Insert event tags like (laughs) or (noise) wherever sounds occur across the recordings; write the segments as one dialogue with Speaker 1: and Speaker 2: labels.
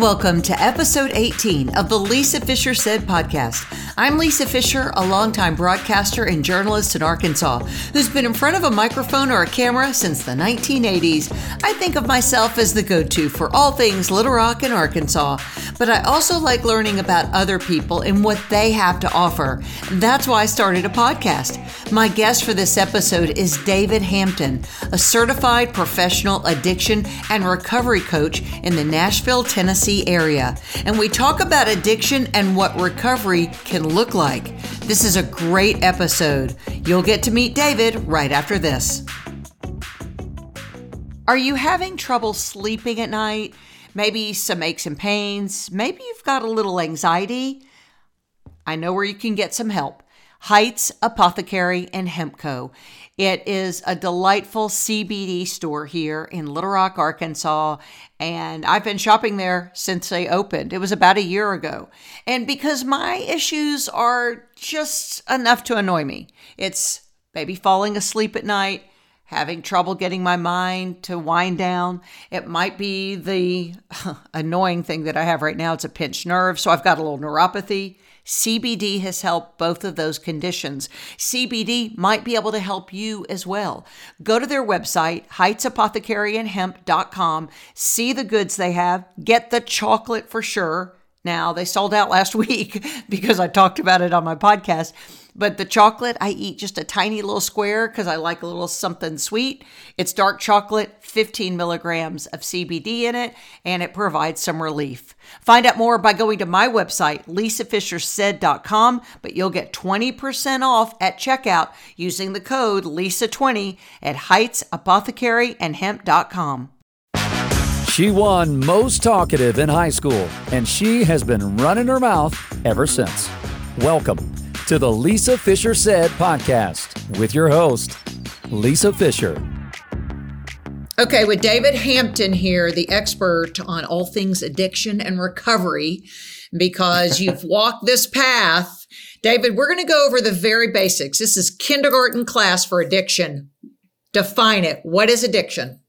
Speaker 1: Welcome to episode 18 of the Lisa Fisher Said podcast. I'm Lisa Fisher, a longtime broadcaster and journalist in Arkansas who's been in front of a microphone or a camera since the 1980s. I think of myself as the go to for all things Little Rock and Arkansas, but I also like learning about other people and what they have to offer. That's why I started a podcast. My guest for this episode is David Hampton, a certified professional addiction and recovery coach in the Nashville, Tennessee area. And we talk about addiction and what recovery can look like. This is a great episode. You'll get to meet David right after this. Are you having trouble sleeping at night? Maybe some aches and pains? Maybe you've got a little anxiety? I know where you can get some help. Heights Apothecary and Hemp Co. It is a delightful CBD store here in Little Rock, Arkansas, and I've been shopping there since they opened. It was about a year ago. And because my issues are just enough to annoy me, it's maybe falling asleep at night, having trouble getting my mind to wind down. It might be the (laughs) annoying thing that I have right now. It's a pinched nerve, so I've got a little neuropathy. CBD has helped both of those conditions. CBD might be able to help you as well. Go to their website, heightsapothecaryandhemp.com, see the goods they have, get the chocolate for sure. Now, they sold out last (laughs) week because I talked about it on my podcast but the chocolate, I eat just a tiny little square because I like a little something sweet. It's dark chocolate, 15 milligrams of CBD in it, and it provides some relief. Find out more by going to my website, lisafishersaid.com, but you'll get 20% off at checkout using the code LISA20 at heightsapothecaryandhemp.com.
Speaker 2: She won most talkative in high school, and she has been running her mouth ever since. Welcome to the Lisa Fisher Said podcast with your host, Lisa Fisher.
Speaker 1: Okay, with David Hampton here, the expert on all things addiction and recovery, because you've (laughs) walked this path. David, we're going to go over the very basics. This is kindergarten class for addiction. Define it. What is addiction?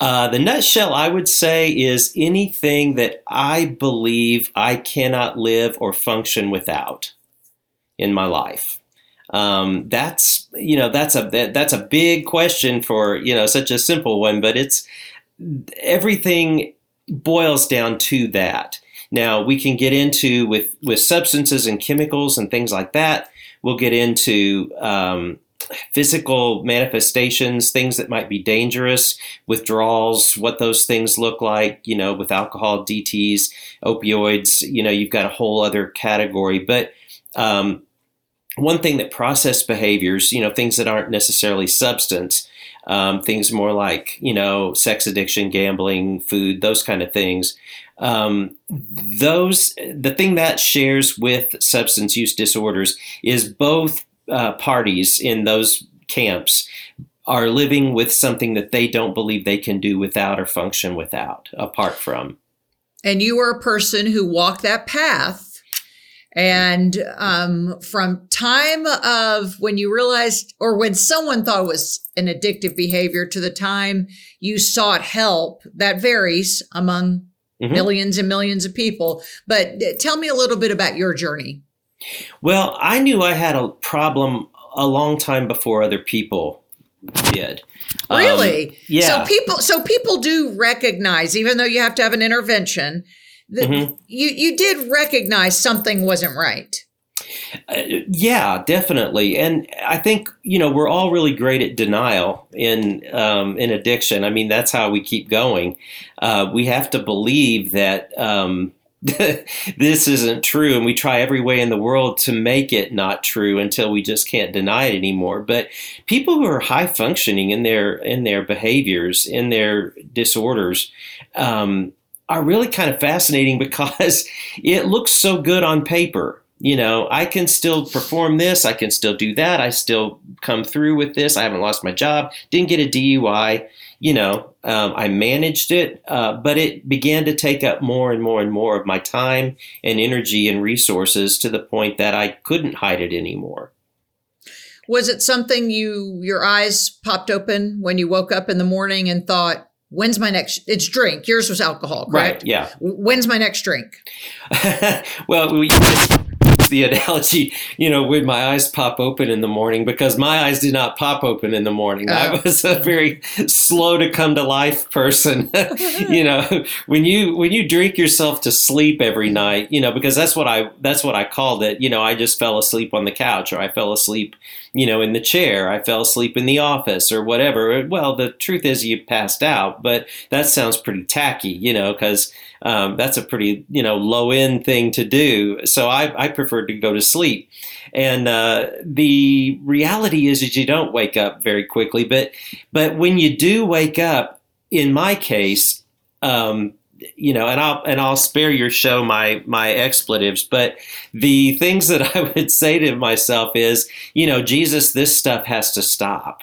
Speaker 3: Uh, the nutshell, I would say, is anything that I believe I cannot live or function without in my life? Um, that's you know that's a that's a big question for you know such a simple one, but it's everything boils down to that. Now we can get into with with substances and chemicals and things like that. We'll get into um, physical manifestations, things that might be dangerous, withdrawals, what those things look like, you know, with alcohol, DTs, opioids, you know, you've got a whole other category. But um, one thing that process behaviors, you know, things that aren't necessarily substance, um, things more like, you know, sex addiction, gambling, food, those kind of things. Um, those, the thing that shares with substance use disorders is both uh, parties in those camps are living with something that they don't believe they can do without or function without, apart from.
Speaker 1: And you were a person who walked that path and um, from time of when you realized, or when someone thought it was an addictive behavior to the time you sought help, that varies among mm-hmm. millions and millions of people. But uh, tell me a little bit about your journey.
Speaker 3: Well, I knew I had a problem a long time before other people did.
Speaker 1: Really?
Speaker 3: Um, yeah.
Speaker 1: So people, so people do recognize, even though you have to have an intervention, that mm-hmm. you you did recognize something wasn't right.
Speaker 3: Uh, yeah, definitely, and I think you know we're all really great at denial in um, in addiction. I mean, that's how we keep going. Uh, we have to believe that um, (laughs) this isn't true, and we try every way in the world to make it not true until we just can't deny it anymore. But people who are high functioning in their in their behaviors, in their disorders. Um, are really kind of fascinating (laughs) because it looks so good on paper. You know, I can still perform this, I can still do that, I still come through with this. I haven't lost my job, didn't get a DUI. You know, um, I managed it, uh, but it began to take up more and more and more of my time and energy and resources to the point that I couldn't hide it anymore.
Speaker 1: Was it something you your eyes popped open when you woke up in the morning and thought, when's my next it's drink yours was alcohol correct
Speaker 3: right yeah
Speaker 1: when's my next drink (laughs)
Speaker 3: well we the analogy, you know, would my eyes pop open in the morning because my eyes did not pop open in the morning. Oh. I was a very slow to come to life person. (laughs) you know, when you when you drink yourself to sleep every night, you know, because that's what I that's what I called it. You know, I just fell asleep on the couch or I fell asleep, you know, in the chair. I fell asleep in the office or whatever. Well, the truth is you passed out, but that sounds pretty tacky, you know, because um, that's a pretty you know low end thing to do. So I, I preferred to go to sleep. And uh, the reality is, is you don't wake up very quickly. But but when you do wake up, in my case, um, you know, and I'll and I'll spare your show my my expletives, but the things that (laughs) I would say to myself is, you know, Jesus, this stuff has to stop.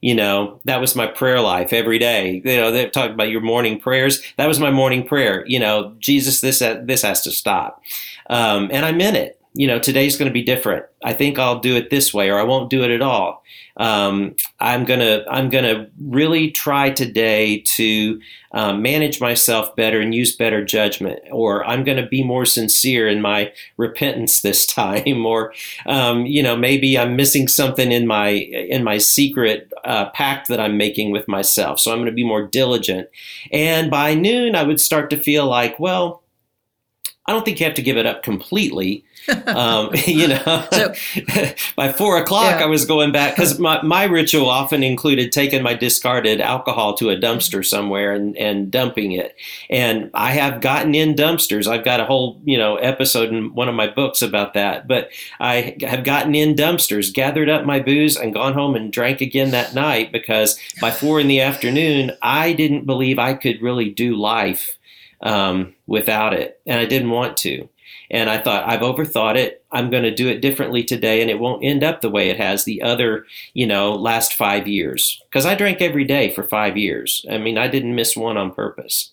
Speaker 3: You know that was my prayer life every day. You know they've talked about your morning prayers. That was my morning prayer. You know jesus this this has to stop. Um, and i meant it you know today's going to be different. I think i'll do it this way or i won't do it at all. Um, I'm gonna I'm gonna really try today to um, manage myself better and use better judgment, or I'm gonna be more sincere in my repentance (laughs) this time, or um, you know maybe I'm missing something in my in my secret uh, pact that I'm making with myself, so I'm gonna be more diligent. And by noon, I would start to feel like, well, I don't think you have to give it up completely um, (laughs) you know, so, (laughs) by four o'clock, yeah. I was going back because my, my ritual often included taking my discarded alcohol to a dumpster somewhere and, and dumping it. And I have gotten in dumpsters. I've got a whole, you know, episode in one of my books about that. But I have gotten in dumpsters, gathered up my booze, and gone home and drank again that night because by four in the afternoon, I didn't believe I could really do life um, without it. And I didn't want to. And I thought, I've overthought it. I'm going to do it differently today, and it won't end up the way it has the other, you know, last five years. Because I drank every day for five years. I mean, I didn't miss one on purpose.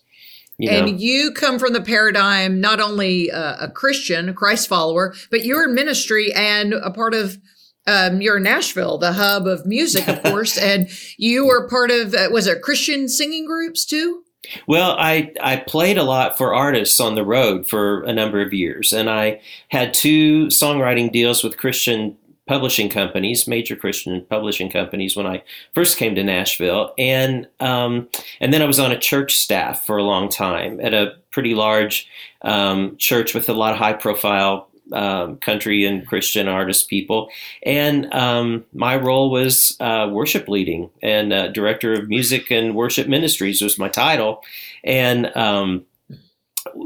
Speaker 1: You know? And you come from the paradigm, not only a, a Christian, a Christ follower, but you're in ministry and a part of um, you're in Nashville, the hub of music, of (laughs) course, and you were part of uh, was it Christian singing groups too?
Speaker 3: Well, I, I played a lot for artists on the road for a number of years, and I had two songwriting deals with Christian publishing companies, major Christian publishing companies, when I first came to Nashville, and um, and then I was on a church staff for a long time at a pretty large um, church with a lot of high profile um, country and Christian artist people. And um, my role was uh, worship leading and uh, director of music and worship ministries was my title. And um,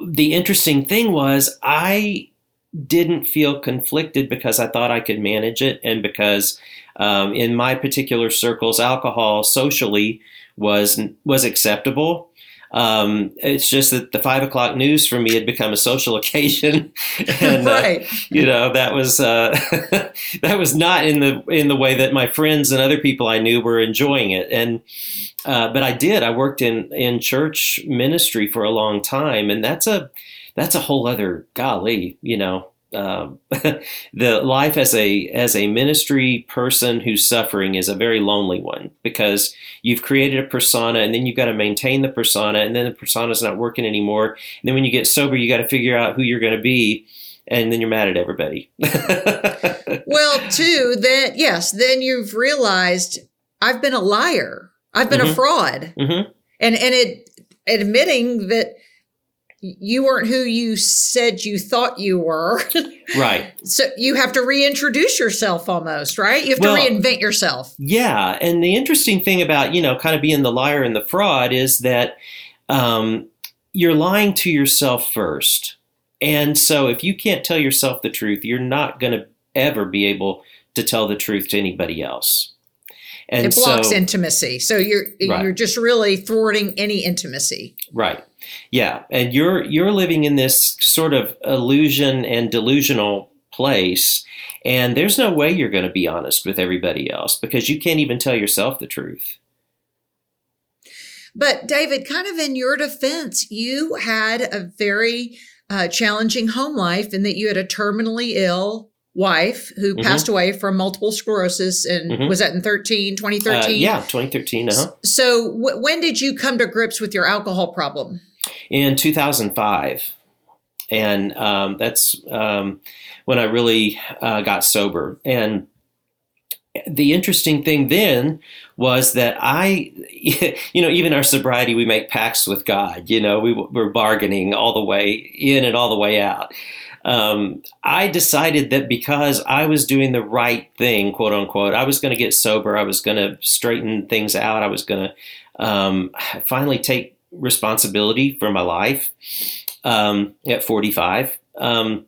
Speaker 3: the interesting thing was, I didn't feel conflicted because I thought I could manage it, and because um, in my particular circles, alcohol socially was was acceptable um, it's just that the five o'clock news for me had become a social (laughs) occasion, and uh, right. uh, you know that was uh, (laughs) that was not in the in the way that my friends and other people I knew were enjoying it. And uh, but I did. I worked in in church ministry for a long time, and that's a that's a whole other golly, you know, um, (laughs) the life as a as a ministry person who's suffering is a very lonely one because you've created a persona and then you've got to maintain the persona and then the persona's not working anymore and then when you get sober you got to figure out who you're going to be and then you're mad at everybody (laughs)
Speaker 1: well too then yes then you've realized i've been a liar i've been mm-hmm. a fraud mm-hmm. and and it admitting that you weren't who you said you thought you were. (laughs)
Speaker 3: right.
Speaker 1: So you have to reintroduce yourself almost, right? You have well, to reinvent yourself.
Speaker 3: Yeah. And the interesting thing about, you know, kind of being the liar and the fraud is that um, you're lying to yourself first. And so if you can't tell yourself the truth, you're not going to ever be able to tell the truth to anybody else.
Speaker 1: And it blocks so, intimacy. So you're right. you're just really thwarting any intimacy.
Speaker 3: Right. Yeah, and you're you're living in this sort of illusion and delusional place, and there's no way you're going to be honest with everybody else because you can't even tell yourself the truth.
Speaker 1: But David, kind of in your defense, you had a very uh, challenging home life in that you had a terminally ill wife who
Speaker 3: Mhm.
Speaker 1: passed away from multiple sclerosis and
Speaker 3: Mhm.
Speaker 1: was that in 13
Speaker 3: Uh,
Speaker 1: 2013
Speaker 3: yeah, 2013. Uh-huh.
Speaker 1: so w- when did you come to grips with your alcohol problem
Speaker 3: in 2005 and um, that's um, when i really uh, got sober. And the interesting thing then was that i (laughs) you know even our sobriety we make pacts with god you know we were bargaining all the way in and all the way out. Um, i decided that because i was doing the right thing quote unquote i was going to get sober i was going to straighten things out i was going to um, finally take responsibility for my life um, at 45. Um,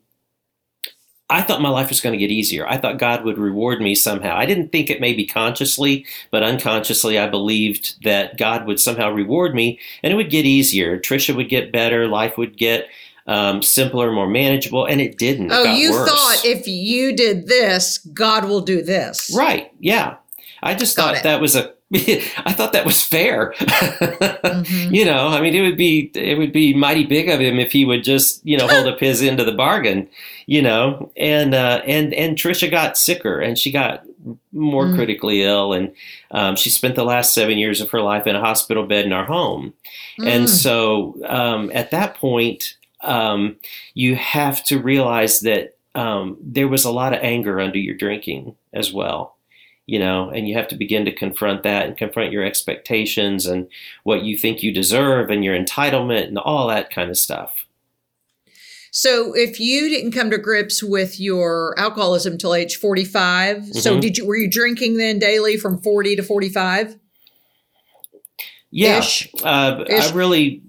Speaker 3: I thought my life was going to get easier. I thought God would reward me somehow. I didn't think it maybe consciously, but unconsciously, I believed that God would somehow reward me and it would get easier. Trisha would get better, life would get um, simpler, more manageable, and it didn't.
Speaker 1: Oh
Speaker 3: got
Speaker 1: you
Speaker 3: worse.
Speaker 1: thought if you did this god will do this
Speaker 3: Right. Yeah. I just
Speaker 1: Got
Speaker 3: thought
Speaker 1: it.
Speaker 3: that was a (laughs) I thought that was fair.
Speaker 1: Mhm. (laughs)
Speaker 3: You know, I mean it would be it would be mighty big of him if he would just, you know, hold up his end of the bargain, you know. And uh and and Trisha got sicker and she got more
Speaker 1: Mm.
Speaker 3: critically ill and um, she spent the last seven years of her life in a hospital bed in our home. And
Speaker 1: Mm.
Speaker 3: so um, at that point, um, you have to realize that um, there was a lot of anger under your drinking as well, you know, and you have to begin to confront that and confront your expectations and what you think you deserve and your entitlement and all that kind of stuff.
Speaker 1: So if you didn't come to grips with your alcoholism till age 45, so
Speaker 3: Mhm.
Speaker 1: did you were you drinking then daily from 40 to 45?
Speaker 3: Yeah,
Speaker 1: Ish.
Speaker 3: uh,
Speaker 1: Ish.
Speaker 3: I really,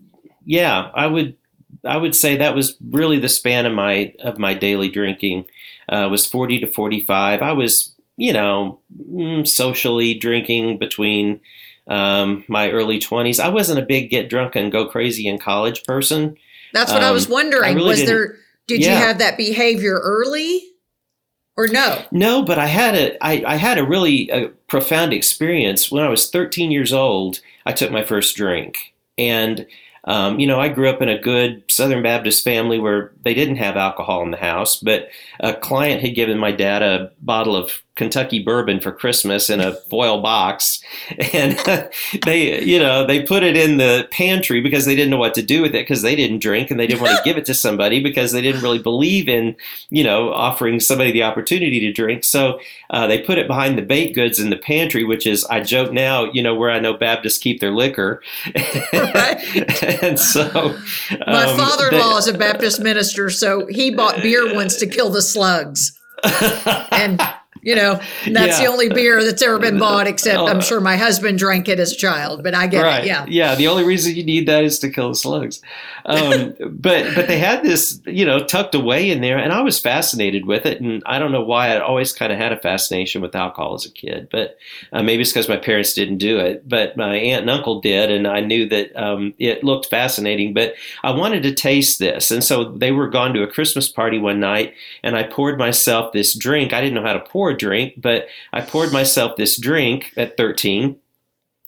Speaker 3: yeah, I would, I would say that was really the span of my of my daily drinking uh, was forty to forty five. I was, you know, mm, socially drinking between um, my early twenties. I wasn't a big get drunk and go crazy in college person.
Speaker 1: That's what I was
Speaker 3: Um,
Speaker 1: wondering.
Speaker 3: I really
Speaker 1: was there did you have that behavior early or no?
Speaker 3: No, but I had a I, I had a really uh profound experience when I was 13 years old. I took my first drink, and um, you know I grew up in a good Southern Baptist family where they didn't have alcohol in the house, but a client had given my dad a bottle of Kentucky bourbon for Christmas in a (laughs) foil box, and (laughs) they you know they put it in the pantry because they didn't know what to do with it because they didn't drink and they didn't want to (laughs) give it to somebody because they didn't really believe in you know offering somebody the opportunity to drink. So uh, they put it behind the baked goods in the pantry, which is I joke now, you know, where I know Baptists keep their liquor. and so
Speaker 1: My
Speaker 3: um,
Speaker 1: father-in-law
Speaker 3: they-
Speaker 1: is a Baptist minister, so he bought beer once to kill the slugs. (laughs) And you know, that's the only beer that's ever been (laughs) bought, except
Speaker 3: Oh.
Speaker 1: I'm sure my husband drank it as a child, but I get
Speaker 3: right.
Speaker 1: it. Yeah.
Speaker 3: Yeah. The only reason you need that is to kill the slugs. Um, (laughs) but but they had this, you know, tucked away in there, and I was fascinated with it. And I don't know why I always kind of had a fascination with alcohol as a kid, but uh, maybe it's because my parents didn't do it, but my aunt and uncle did, and I knew that um, it looked fascinating. But I wanted to taste this, and so they were gone to a Christmas party one night, and I poured myself this drink. I didn't know how to pour a drink, but I poured myself this drink at 13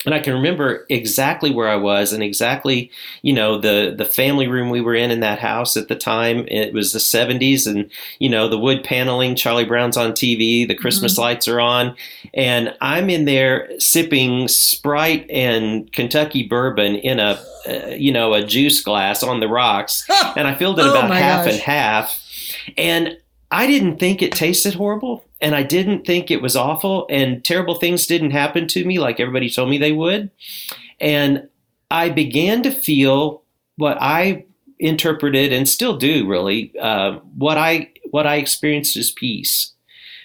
Speaker 3: and I can remember exactly where I was and exactly, you know, the the family room we were in in that house at the time. It was the 70s and, you know, the wood paneling, Charlie Brown's on TV, the Christmas lights are on, and I'm in there sipping Sprite and Kentucky bourbon in a uh, you know, a juice glass on the rocks (laughs) and I filled it
Speaker 1: Oh
Speaker 3: about half
Speaker 1: gosh.
Speaker 3: and half. And I didn't think it tasted horrible, and I didn't think it was awful, and terrible things didn't happen to me like everybody told me they would. And I began to feel what I interpreted and still do really uh, what I what I experienced as peace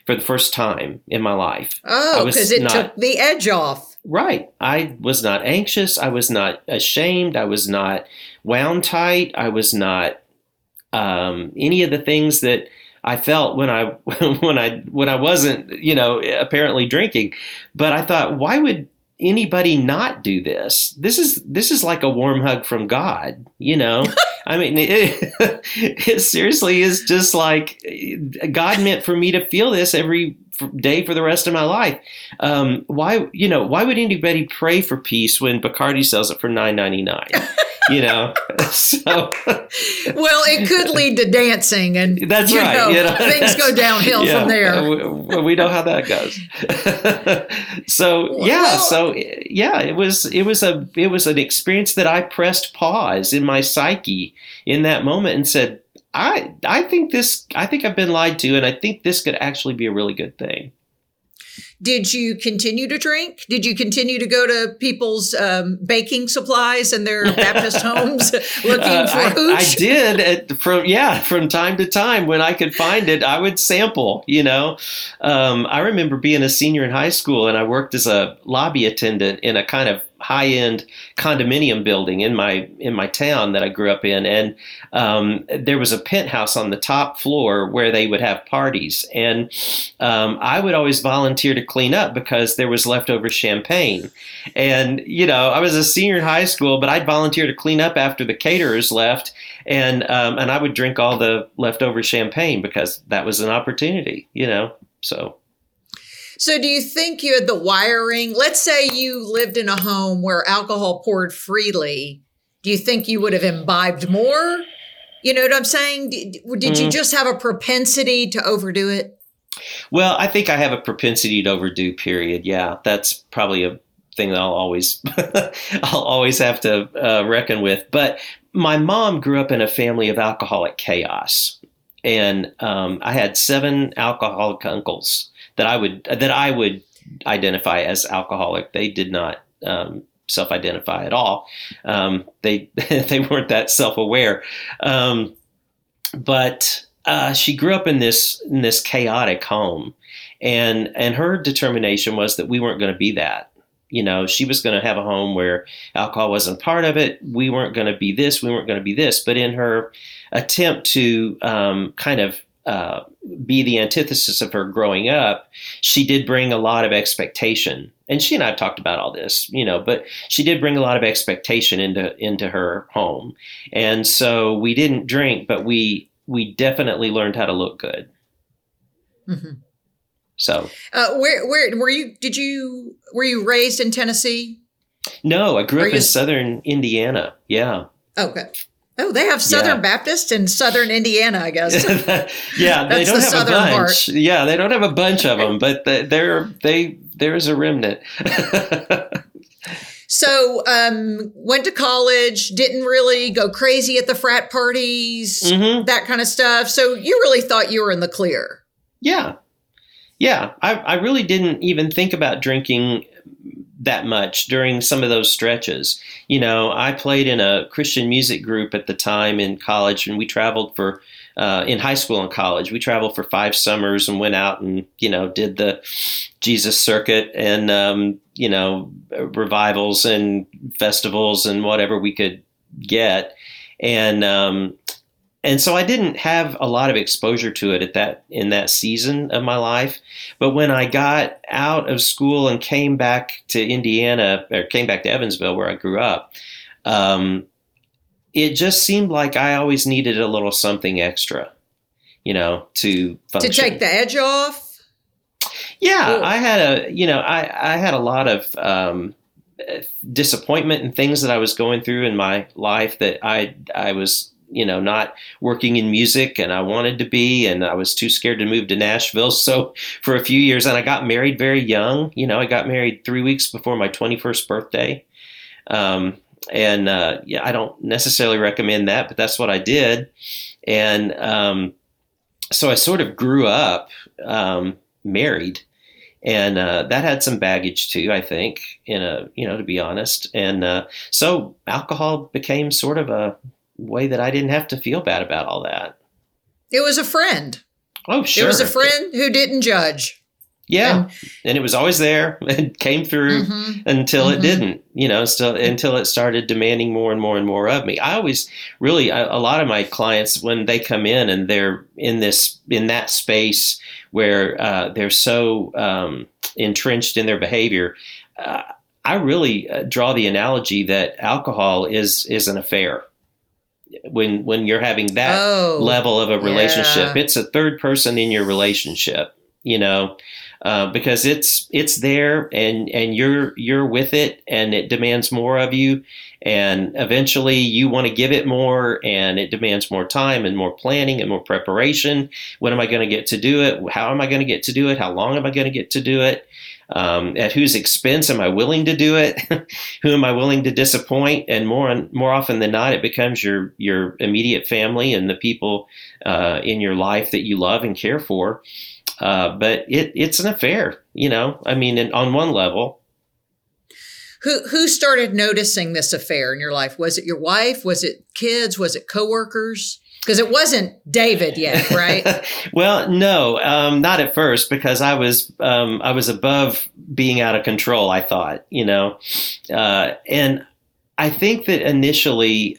Speaker 3: for the first time in my life.
Speaker 1: Oh, because it
Speaker 3: not-
Speaker 1: took the edge off.
Speaker 3: Right. I was not anxious. I was not ashamed. I was not wound tight. I was not um, any of the things that I felt when I (laughs) when I when I wasn't, you know, apparently drinking. But I thought, why would anybody not do this? This is this is like a warm hug from God, you know. (laughs) I mean, it, (laughs) it seriously is just like God meant for me to feel this every day for the rest of my life. Um, why, you know, why would anybody pray for peace when Bacardi sells it for nine ninety nine? You know. (laughs) So
Speaker 1: well, it could lead to dancing, and (laughs)
Speaker 3: that's
Speaker 1: you
Speaker 3: right.
Speaker 1: know,
Speaker 3: you know,
Speaker 1: things go downhill
Speaker 3: yeah,
Speaker 1: from there.
Speaker 3: We, we know how that goes. (laughs) so yeah,
Speaker 1: Well-
Speaker 3: so yeah, it was it was a it was an experience that I pressed pause in my psyche in that moment and said, I I think this I think I've been lied to, and I think this could actually be a really good thing.
Speaker 1: Did you continue to drink? Did you continue to go to people's um, baking supplies and their (laughs) Baptist homes looking
Speaker 3: Uh,
Speaker 1: for
Speaker 3: I, I did at, from yeah from time to time when I could find it I would sample you know um, I remember being a senior in high school and I worked as a lobby attendant in a kind of high end condominium building in my in my town that I grew up in. And um, there was a penthouse on the top floor where they would have parties. And um, I would always volunteer to clean up because there was leftover champagne. And you know I was a senior in high school but I'd volunteer to clean up after the caterers left. And um, and I would drink all the leftover champagne because that was an opportunity you know so
Speaker 1: So, do you think you had the wiring? Let's say you lived in a home where alcohol poured freely. Do you think you would have imbibed more? You know what I'm saying? Did, did you
Speaker 3: Mm.
Speaker 1: just have a propensity to overdo it?
Speaker 3: Well, I think I have a propensity to overdo. Period. Yeah, that's probably a thing that I'll always (laughs) I'll always have to uh, reckon with. But my mom grew up in a family of alcoholic chaos, and um, I had seven alcoholic uncles that I would that I would identify as alcoholic. They did not. Um, self-identify at all um, they (laughs) they weren't that self-aware um, but uh, she grew up in this in this chaotic home, and and her determination was that we weren't going to be that. You know, she was going to have a home where alcohol wasn't part of it. We weren't going to be this. We weren't going to be this. But in her attempt to um, kind of uh, be the antithesis of her growing up, she did bring a lot of expectation. And she and I have talked about all this, you know, but she did bring a lot of expectation into into her home. And so we didn't drink, but we we definitely learned how to look good.
Speaker 1: Mhm.
Speaker 3: So
Speaker 1: Uh, where where were you? Did you were you raised in Tennessee?
Speaker 3: no, I grew
Speaker 1: Are
Speaker 3: up in southern Indiana. Yeah.
Speaker 1: Okay. Oh, they have Southern
Speaker 3: Yeah.
Speaker 1: Baptist in Southern Indiana, I guess. (laughs)
Speaker 3: yeah, they don't
Speaker 1: the
Speaker 3: have
Speaker 1: southern
Speaker 3: a
Speaker 1: part.
Speaker 3: bunch. Yeah, they don't have a bunch of them, but they- they're they there's a remnant. (laughs)
Speaker 1: So, um, went to college, didn't really go crazy at the frat parties,
Speaker 3: hmm
Speaker 1: that kind of stuff. So, you really thought you were in the clear.
Speaker 3: Yeah. Yeah. I, I really didn't even think about drinking that much during some of those stretches. You know, I played in a Christian music group at the time in college, and we traveled for, uh, in high school and college, we traveled for five summers and went out and, you know, did the Jesus circuit and, um, you know, revivals and festivals and whatever we could get. And, um, and so I didn't have a lot of exposure to it at that in that season of my life. But when I got out of school and came back to Indiana or came back to Evansville where I grew up, um, it just seemed like I always needed a little something extra, you know, to function.
Speaker 1: To take the edge off.
Speaker 3: Yeah,
Speaker 1: Cool.
Speaker 3: I had a you know I I had a lot of um, disappointment and things that I was going through in my life that I I was you know not working in music and I wanted to be and I was too scared to move to Nashville. (laughs) So for a few years and I got married very young you know I got married three weeks before my 21st birthday. Um, and uh, yeah I don't necessarily recommend that but that's what I did. And um, so I sort of grew up um, married and uh, that had some baggage too i think in a you know to be honest. And uh, so alcohol became sort of a way that i didn't have to feel bad about all that
Speaker 1: It was a friend.
Speaker 3: oh sure
Speaker 1: It was a friend who didn't judge.
Speaker 3: yeah and, it was always there (laughs) and came through
Speaker 1: Mhm.
Speaker 3: until
Speaker 1: Mhm.
Speaker 3: it didn't you know still until it started demanding more and more and more of me i always really a, a lot of my clients when they come in and they're in this in that space where uh, they're so um, entrenched in their behavior uh, i really uh, draw the analogy that alcohol is is an affair when when you're having that
Speaker 1: oh,
Speaker 3: level of a relationship.
Speaker 1: yeah.
Speaker 3: It's a third person in your relationship, you know. uh, because it's it's there and and you're you're with it and it demands more of you and eventually you want to give it more and it demands more time and more planning and more preparation when am i going to get to do it how am i going to get to do it how long am i going to get to do it um, at whose expense am i willing to do it (laughs) who am i willing to disappoint and more and more often than not it becomes your your immediate family and the people uh, in your life that you love and care for uh, but it, it's an affair you know i mean on one level
Speaker 1: who who started noticing this affair in your life? Was it your wife? Was it kids? Was it coworkers? Because it wasn't David yet, (laughs) right?
Speaker 3: well, no, um, not at first, because I was um, I was above being out of control. I thought, you know, uh, and I think that initially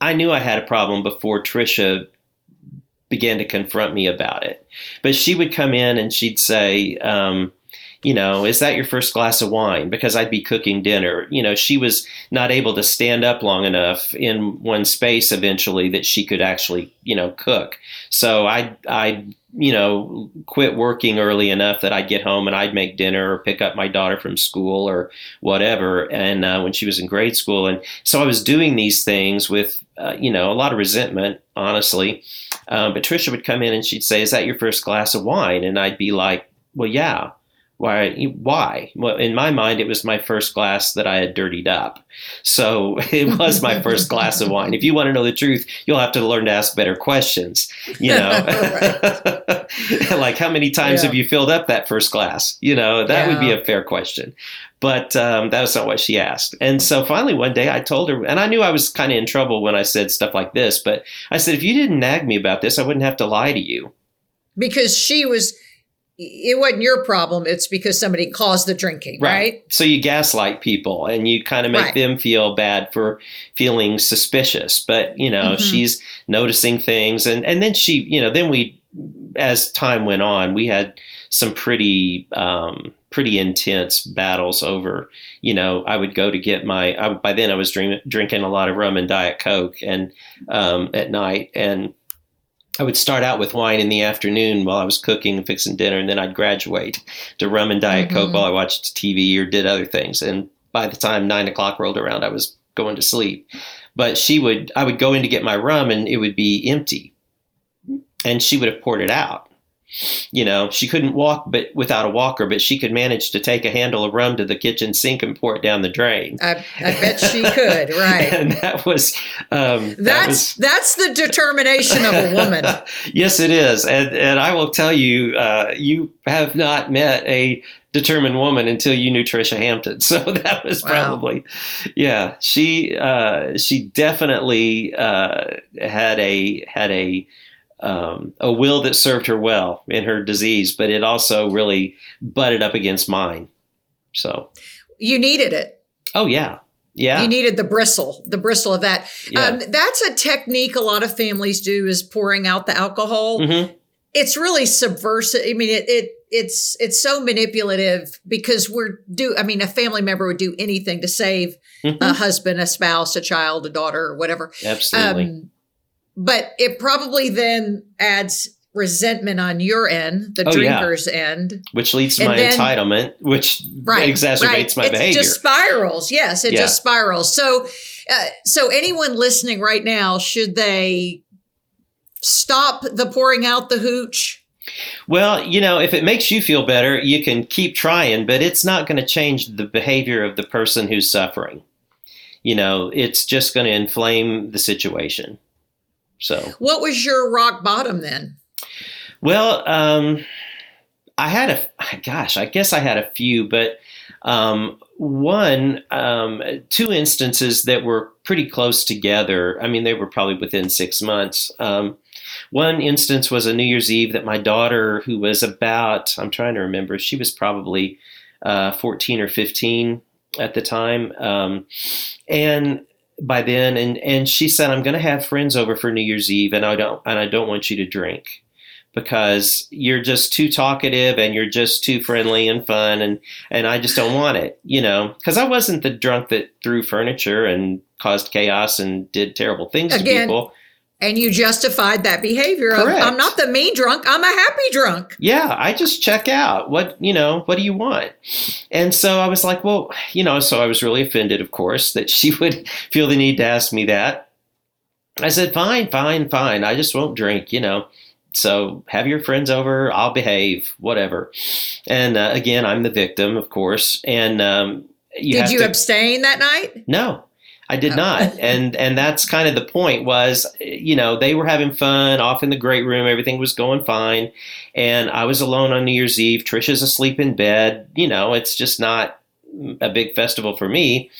Speaker 3: I knew I had a problem before Trisha began to confront me about it. But she would come in and she'd say. Um, you know, is that your first glass of wine? Because I'd be cooking dinner. You know, she was not able to stand up long enough in one space eventually that she could actually, you know, cook. So I, I, you know, quit working early enough that I'd get home and I'd make dinner or pick up my daughter from school or whatever. And uh, when she was in grade school, and so I was doing these things with, uh, you know, a lot of resentment, honestly. Um, but Trisha would come in and she'd say, "Is that your first glass of wine?" And I'd be like, "Well, yeah." Why? Why? Well, in my mind, it was my first glass that I had dirtied up. So (laughs) it was my first glass of wine. If you want to know the truth, you'll have to learn to ask better questions. You know, (laughs) (laughs) like how many times yeah. have you filled up that first glass? You know, that yeah. would be a fair question. But um, that was not what she asked. And so finally, one day, I told her, and I knew I was kind of in trouble when I said stuff like this. But I said, if you didn't nag me about this, I wouldn't have to lie to you.
Speaker 1: Because she was it wasn't your problem. It's because somebody caused the drinking, right? right?
Speaker 3: So you gaslight people and you kind of make right. them feel bad for feeling suspicious. But, you know, mm-hmm. she's noticing things. And, and then she, you know, then we, as time went on, we had some pretty, um, pretty intense battles over, you know, I would go to get my, I, by then I was drink, drinking a lot of rum and Diet Coke and, um, at night. And, I would start out with wine in the afternoon while I was cooking and fixing dinner, and then I'd graduate to rum and Diet mm-hmm. Coke while I watched TV or did other things. And by the time nine o'clock rolled around, I was going to sleep. But she would, I would go in to get my rum, and it would be empty, and she would have poured it out you know, she couldn't walk but without a walker, but she could manage to take a handle of rum to the kitchen sink and pour it down the drain.
Speaker 1: I, I bet she could, (laughs) right?
Speaker 3: and that was um,
Speaker 1: that's that was, that's the determination of a (laughs) woman.
Speaker 3: yes, it is, and and I will tell you, uh, you have not met a determined woman until you knew Trisha Hampton. (laughs) So that was probably, wow. yeah, she uh, she definitely uh, had a had a um, a will that served her well in her disease, but it also really butted up against mine. So
Speaker 1: you needed it.
Speaker 3: Oh yeah. Yeah.
Speaker 1: You needed the bristle, the bristle of that. Yeah. Um, that's a technique a lot of families do is pouring out the alcohol. Mm-hmm. It's really subversive. I mean, it, it it's it's so manipulative because we're do. I mean, a family member would do anything to save mm-hmm. a husband, a spouse, a child, a daughter, or whatever.
Speaker 3: Absolutely. Um,
Speaker 1: but it probably then adds resentment on your end, the oh, drinker's yeah. end,
Speaker 3: which leads to and my then, entitlement, which right, exacerbates right. my
Speaker 1: it
Speaker 3: behavior.
Speaker 1: It just spirals. Yes, it yeah. just spirals. So, uh, so anyone listening right now, should they stop the pouring out the hooch?
Speaker 3: Well, you know, if it makes you feel better, you can keep trying, but it's not going to change the behavior of the person who's suffering. You know, it's just going to inflame the situation. So,
Speaker 1: what was your rock bottom then?
Speaker 3: Well, um, I had a gosh, I guess I had a few, but um, one, um, two instances that were pretty close together. I mean, they were probably within six months. Um, one instance was a New Year's Eve that my daughter, who was about, I'm trying to remember, she was probably uh, 14 or 15 at the time. Um, and by then and and she said I'm going to have friends over for New Year's Eve and I don't and I don't want you to drink because you're just too talkative and you're just too friendly and fun and and I just don't want it, you know, cuz I wasn't the drunk that threw furniture and caused chaos and did terrible things Again, to people.
Speaker 1: And you justified that behavior of. I'm not the mean drunk, I'm a happy drunk.
Speaker 3: yeah, I just check out. What, you know, what do you want? And so I was like, well, you know, so I was really offended, of course, that she (laughs) would feel the need to ask me that. I said, fine, fine, fine. I just won't drink, you know. So have your friends over. I'll behave, whatever. And uh, again, I'm the victim, of course. And um, you
Speaker 1: Did you
Speaker 3: to,
Speaker 1: abstain that night?
Speaker 3: no, I did
Speaker 1: Oh.
Speaker 3: not. (laughs) And and that's kind of the point was, you know, they were having fun off in the great room. Everything was going fine. And I was alone on New Year's Eve. Trisha's asleep in bed. You know, it's just not a big festival for me.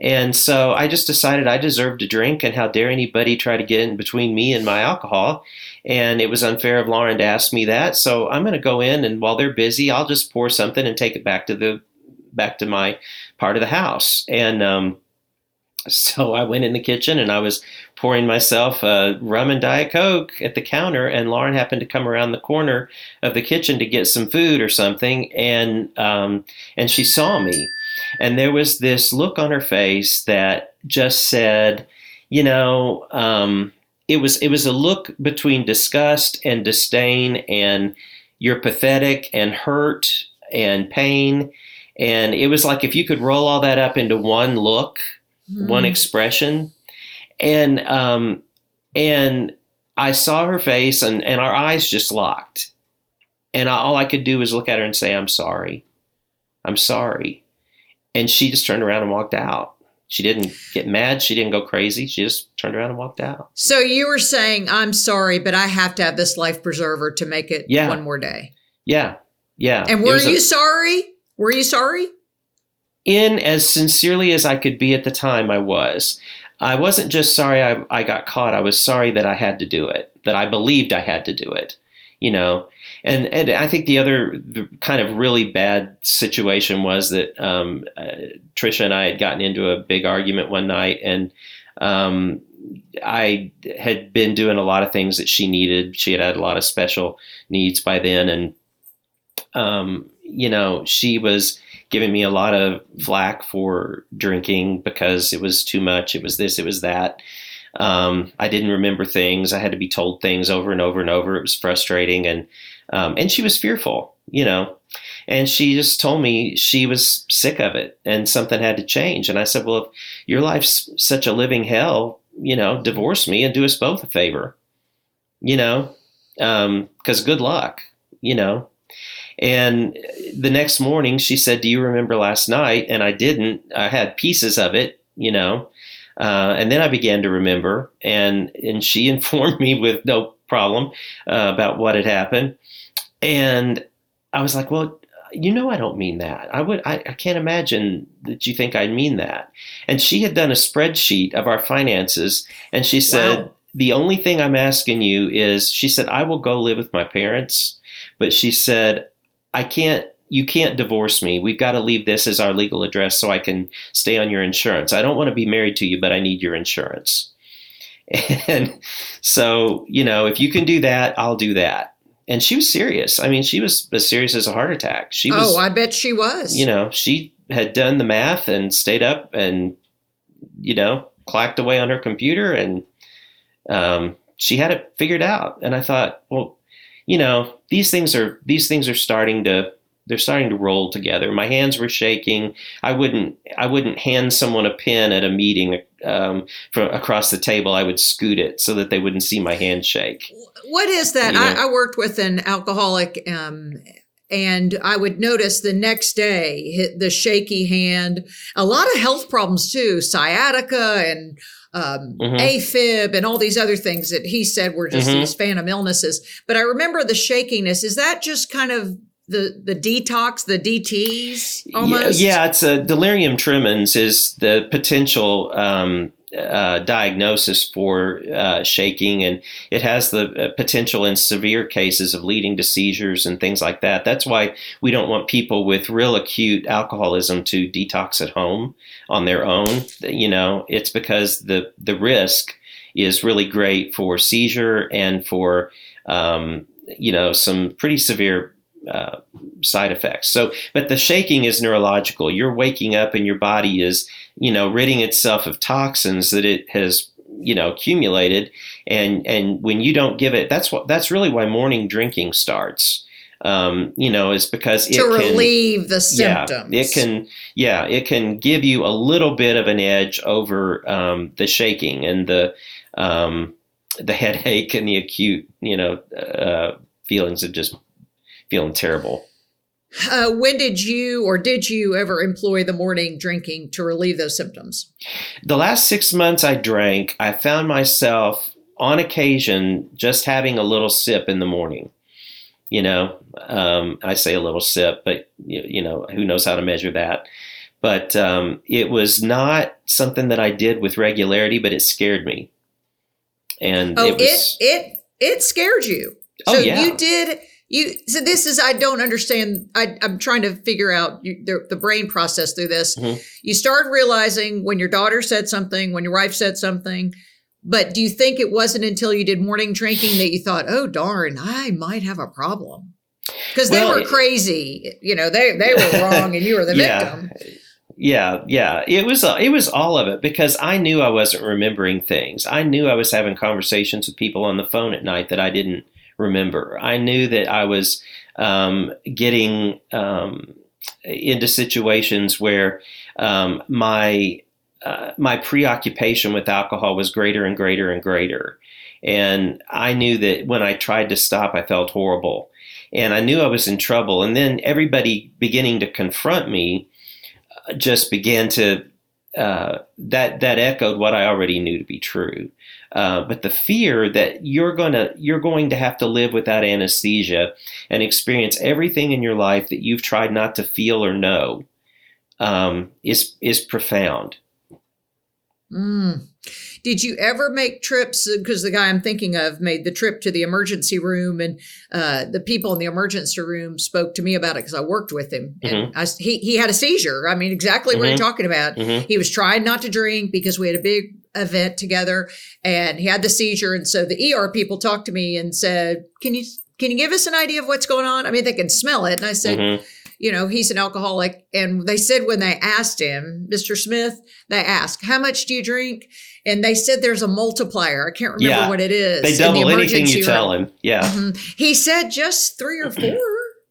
Speaker 3: And so I just decided I deserved a drink, and how dare anybody try to get in between me and my alcohol? And it was unfair of Lauren to ask me that. So I'm going to go in, and while they're busy, I'll just pour something and take it back to the back to my part of the house. And um, so I went in the kitchen and I was pouring myself a rum and diet coke at the counter, and Lauren happened to come around the corner of the kitchen to get some food or something, and um, and she saw me, and there was this look on her face that just said, you know, um, it was it was a look between disgust and disdain, and you're pathetic and hurt and pain, and it was like if you could roll all that up into one look one
Speaker 1: Mm.
Speaker 3: expression and um and i saw her face and and our eyes just locked and I, all i could do was look at her and say i'm sorry i'm sorry and she just turned around and walked out she didn't get mad she didn't go crazy she just turned around and walked out
Speaker 1: So you were saying, I'm sorry, but I have to have this life preserver to make it
Speaker 3: Yeah.
Speaker 1: one more day.
Speaker 3: yeah yeah
Speaker 1: And were
Speaker 3: was a-
Speaker 1: you sorry? Were you sorry?
Speaker 3: In as sincerely as I could be at the time, I was. I wasn't just sorry I, I got caught. I was sorry that I had to do it, that I believed I had to do it, you know. And and I think the other the kind of really bad situation was that um, uh, Trisha and I had gotten into a big argument one night, and um, I had been doing a lot of things that she needed. She had had a lot of special needs by then, and um, you know, she was giving me a lot of flack for drinking because it was too much. It was this, it was that. Um, I didn't remember things. I had to be told things over and over and over. It was frustrating, and um, and she was fearful, you know. And she just told me she was sick of it and something had to change. And I said, well, if your life's such a living hell, you know, divorce me and do us both a favor, you know, because good luck, you know. And the next morning, she said, "Do you remember last night?" And I didn't. I had pieces of it, you know. Uh, and then I began to remember, and and she (laughs) informed me with no problem uh, about what had happened. And I was like, "Well, you know, I don't mean that. I would. I, I can't imagine that you think I mean that." And she had done a spreadsheet of our finances, and she said,
Speaker 1: Wow.
Speaker 3: "The only thing I'm asking you is," she said, "I will go live with my parents." But she said, I can't, you can't divorce me. We've got to leave this as our legal address so I can stay on your insurance. I don't want to be married to you, but I need your insurance. (laughs) And so, you know, if you can do that, I'll do that. And she was serious. I mean, she was as serious as a heart attack. She was,
Speaker 1: oh, I bet she was.
Speaker 3: you know, she had done the math and stayed up and, you know, clacked away on her computer and um, she had it figured out. And I thought, well, you know, these things are these things are starting to they're starting to roll together. My hands were shaking. I wouldn't I wouldn't hand someone a pen at a meeting um, from across the table. I would scoot it so that they wouldn't see my hand shake.
Speaker 1: What is that? I, I worked with an alcoholic, um, and I would notice the next day hit the shaky hand, a lot of health problems too, sciatica and um,
Speaker 3: Mhm.
Speaker 1: AFib and all these other things that he said were just
Speaker 3: Mhm.
Speaker 1: these phantom illnesses. But I remember the shakiness. Is that just kind of the the detox, the DTs almost?
Speaker 3: Yeah, yeah, it's a delirium tremens is the potential um, uh, diagnosis for uh, shaking, and it has the uh, potential in severe cases of leading to seizures and things like that. That's why we don't want people with real acute alcoholism to detox at home on their own. You know, it's because the the risk is really great for seizure and for um, you know some pretty severe uh, side effects. So, but the shaking is neurological. You're waking up and your body is, you know, ridding itself of toxins that it has you know accumulated and and when you don't give it that's what that's really why morning drinking starts um, you know is because it
Speaker 1: to relieve the symptoms
Speaker 3: yeah, it can yeah it can give you a little bit of an edge over um, the shaking and the um, the (laughs) headache and the acute you know uh, feelings of just feeling terrible
Speaker 1: uh, when did you or did you ever employ the morning drinking to relieve those symptoms?
Speaker 3: The last six months I drank, I found myself on occasion just having a little sip in the morning. You know, um, I say a little sip, but you, you, know, who knows how to measure that? But um, it was not something that I did with regularity, but it scared me. And
Speaker 1: oh,
Speaker 3: it was,
Speaker 1: it it it scared you.
Speaker 3: Oh,
Speaker 1: so
Speaker 3: yeah.
Speaker 1: you did you so this is i don't understand I, i'm trying to figure out the, the brain process through this
Speaker 3: Mhm.
Speaker 1: you start realizing when your daughter said something when your wife said something but do you think it wasn't until you did morning drinking that you thought oh darn i might have a problem because they
Speaker 3: Well,
Speaker 1: were crazy you know they they were (laughs) wrong and you were the
Speaker 3: Yeah.
Speaker 1: victim
Speaker 3: Yeah, yeah. It was it was all of it because I knew I wasn't remembering things. I knew I was having conversations with people on the phone at night that I didn't remember. I knew that I was um, getting um, into situations where um, my uh, my preoccupation with alcohol was greater and greater and greater. And I knew that when I tried to stop, I felt horrible. And I knew I was in trouble. And then everybody beginning to confront me uh, just began to uh, that that echoed what I already knew to be true. Uh, but the fear that you're gonna you're going to have to live without anesthesia and experience everything in your life that you've tried not to feel or know um, is is profound.
Speaker 1: Mm. Did you ever make trips? Because the guy I'm thinking of made the trip to the emergency room, and uh, the people in the emergency room spoke to me about it because I worked with him. And I s he he had a seizure. I mean, exactly what
Speaker 3: Mhm.
Speaker 1: you're talking about.
Speaker 3: Mhm.
Speaker 1: He was trying not to drink because we had a big event together, and he had the seizure. And so the ER people talked to me and said, "Can you can you give us an idea of what's going on?" I mean, they can smell it. And I said,
Speaker 3: Mhm.
Speaker 1: You know, he's an alcoholic. And they said when they asked him, Mr. Smith, they asked, how much do you drink? And they said there's a multiplier. I can't remember
Speaker 3: Yeah.
Speaker 1: what it is.
Speaker 3: They
Speaker 1: in the
Speaker 3: double anything
Speaker 1: emergency
Speaker 3: you tell
Speaker 1: room.
Speaker 3: him. Yeah.
Speaker 1: Mhm. He said just three or (clears throat) four,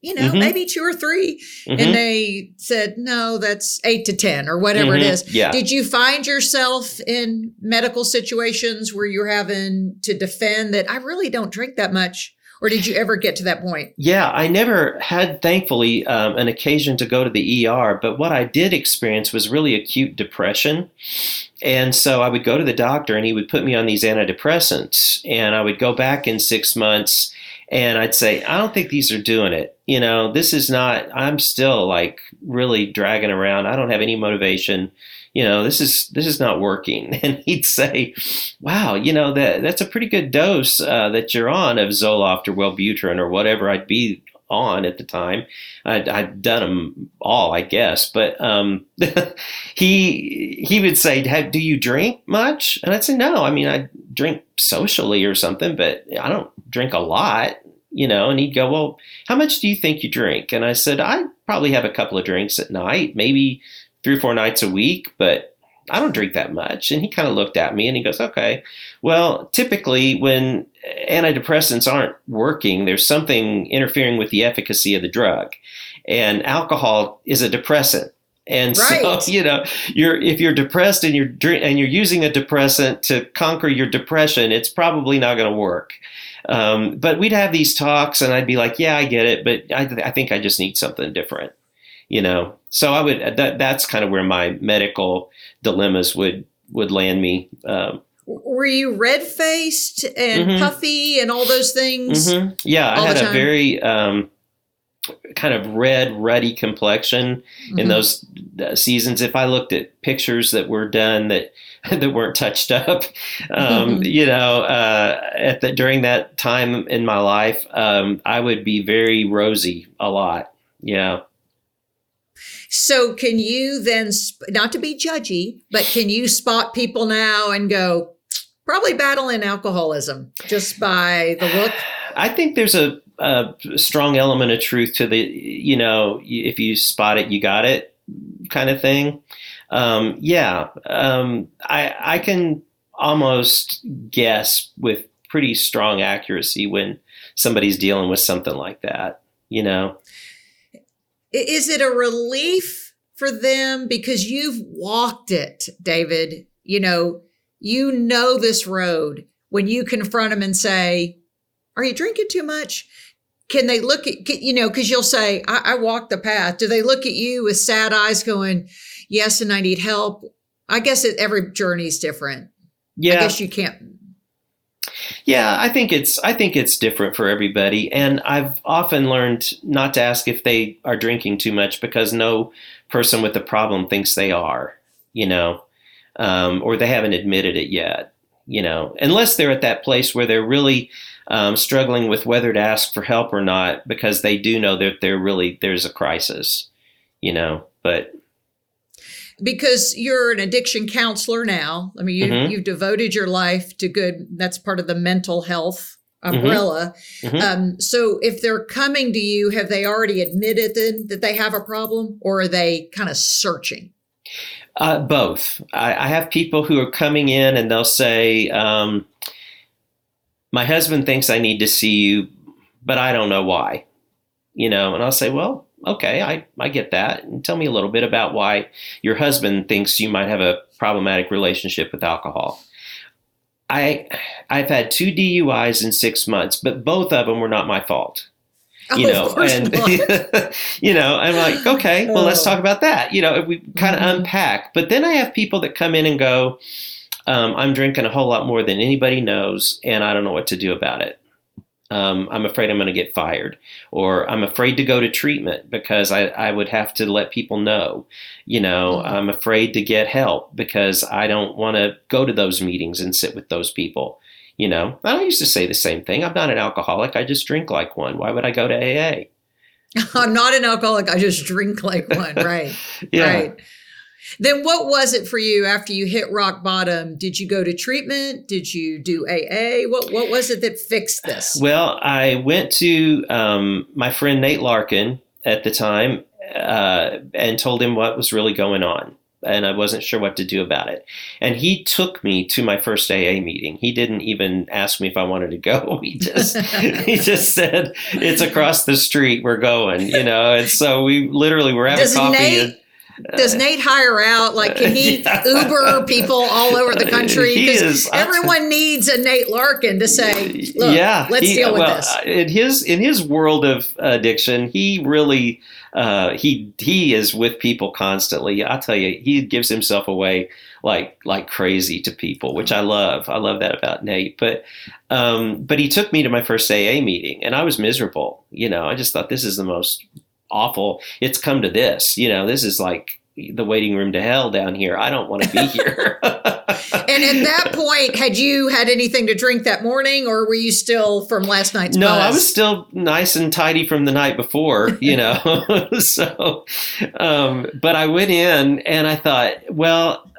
Speaker 1: you know,
Speaker 3: Mhm.
Speaker 1: maybe two or 3
Speaker 3: Mhm.
Speaker 1: And they said, no, that's eight to 10 or whatever it
Speaker 3: Mhm.
Speaker 1: is.
Speaker 3: Yeah.
Speaker 1: Did you find yourself in medical situations where you're having to defend that I really don't drink that much? Or did you ever get to that point?
Speaker 3: Yeah, I never had, thankfully, um, an occasion to go to the ER, but what I did experience was really acute depression. And so I would go to the doctor and he would put me on these antidepressants, and I would go back in six months and I'd say, I don't think these are doing it. You know, this is not, I'm still like really dragging around. I don't have any motivation. You know, this is this is not working. (laughs) And he'd say, "Wow, you know that that's a pretty good dose uh, that you're on of Zoloft or Wellbutrin or whatever I'd be on at the time. I'd, I'd done them all, I guess. But um, (laughs) he he would say, "Do you drink much?" And I'd say, "No. I mean, I drink socially or something, but I don't drink a lot." You know, and he'd go, "Well, how much do you think you drink?" And I said, "I probably have a couple of drinks at night, maybe three or four nights a week, but." I don't drink that much. And he kind of looked at me and he goes, okay, well, typically when antidepressants aren't working, there's something interfering with the efficacy of the drug. And alcohol is a depressant. And
Speaker 1: Right.
Speaker 3: so, (laughs) you know, you're if you're depressed and you're drink, and you're using a depressant to conquer your depression, it's probably not going to work. Um, but we'd have these talks, and I'd be like, "Yeah, I get it, but I, I think I just need something different." You know, so I would. That, that's kind of where my medical dilemmas would would land me. Um,
Speaker 1: Were you red faced and
Speaker 3: Mhm.
Speaker 1: puffy and all those things?
Speaker 3: Mhm. Yeah, I had a very um, kind of red, ruddy complexion in
Speaker 1: Mhm.
Speaker 3: those uh, seasons. If I looked at pictures that were done that (laughs) that weren't touched up, um, (laughs) you know, uh, at the during that time in my life, um, I would be very rosy a lot. Yeah.
Speaker 1: So, can you then, not to be judgy, but can you spot people now and go, probably battling alcoholism just by the look?
Speaker 3: I think there's a, a strong element of truth to the, you know, if you spot it, you got it kind of thing. Um, yeah, um, I, I can almost guess with pretty strong accuracy when somebody's dealing with something like that. You know,
Speaker 1: is it a relief for them because you've walked it, David? You know, you know this road when you confront them and say, "Are you drinking too much?" Can they look at you know? Because you'll say, I, "I walked the path." Do they look at you with sad eyes, going, "Yes, and I need help"? I guess it, every journey is different.
Speaker 3: Yeah,
Speaker 1: I guess you can't
Speaker 3: yeah, I think it's I think it's different for everybody, and I've often learned not to ask if they are drinking too much because no person with a problem thinks they are, you know, um, or they haven't admitted it yet, you know, unless they're at that place where they're really um, struggling with whether to ask for help or not because they do know that they're really there's a crisis, you know, but
Speaker 1: because you're an addiction counselor now. I mean, you, mm-hmm. you've devoted your life to good. That's part of the mental health umbrella. Mm-hmm. mm-hmm. Um, so if they're coming to you, have they already admitted that they have a problem or are they kind of searching?
Speaker 3: Uh, both. I, I, have people who are coming in and they'll say, um, My husband thinks I need to see you, but I don't know why. You know, and I'll say, Well, okay, I, I get that. And tell me a little bit about why your husband thinks you might have a problematic relationship with alcohol. I I've had two DUIs in six months, but both of them were not my fault. You oh, know, and (laughs) you know, I'm like, okay, well, let's talk about that. You know, we kind of mm-hmm. unpack. But then I have people that come in and go, um, I'm drinking a whole lot more than anybody knows, and I don't know what to do about it um, I'm afraid I'm going to get fired, or I'm afraid to go to treatment because I, I would have to let people know. You know, mm-hmm. I'm afraid to get help because I don't want to go to those meetings and sit with those people. You know, I used to say the same thing. I'm not an alcoholic. I just drink like one. Why would I go to AA? (laughs)
Speaker 1: I'm not an alcoholic. I just drink like one. (laughs) Right. yeah. Right. Then what was it for you after you hit rock bottom? Did you go to treatment? Did you do AA? What what was it that fixed this?
Speaker 3: Well, I went to um, my friend Nate Larkin at the time uh, and told him what was really going on. And I wasn't sure what to do about it. And he took me to my first AA meeting. He didn't even ask me if I wanted to go. (laughs) He just (laughs) he just said, "It's across the street. We're going." You know. And so we literally were having Does coffee. Nate- and,
Speaker 1: does Nate hire out? Like, can he (laughs) yeah. Uber people all over the (laughs) country? Because everyone needs a Nate Larkin to say, "Look, yeah, let's he, deal with well, this."
Speaker 3: In his in his world of addiction, he really uh, he he is with people constantly. I tell you, he gives himself away like like crazy to people, which I love. I love that about Nate. But um, but he took me to my first AA meeting, and I was miserable. You know, I just thought this is the most awful. It's come to this. You know, this is like the waiting room to hell down here. I don't want to be (laughs) here. and
Speaker 1: at that point, had you had anything to drink that morning, or were you still from last night's?
Speaker 3: No? I was still nice and tidy from the night before. (laughs) You know, (laughs) so. Um, but I went in and I thought, well,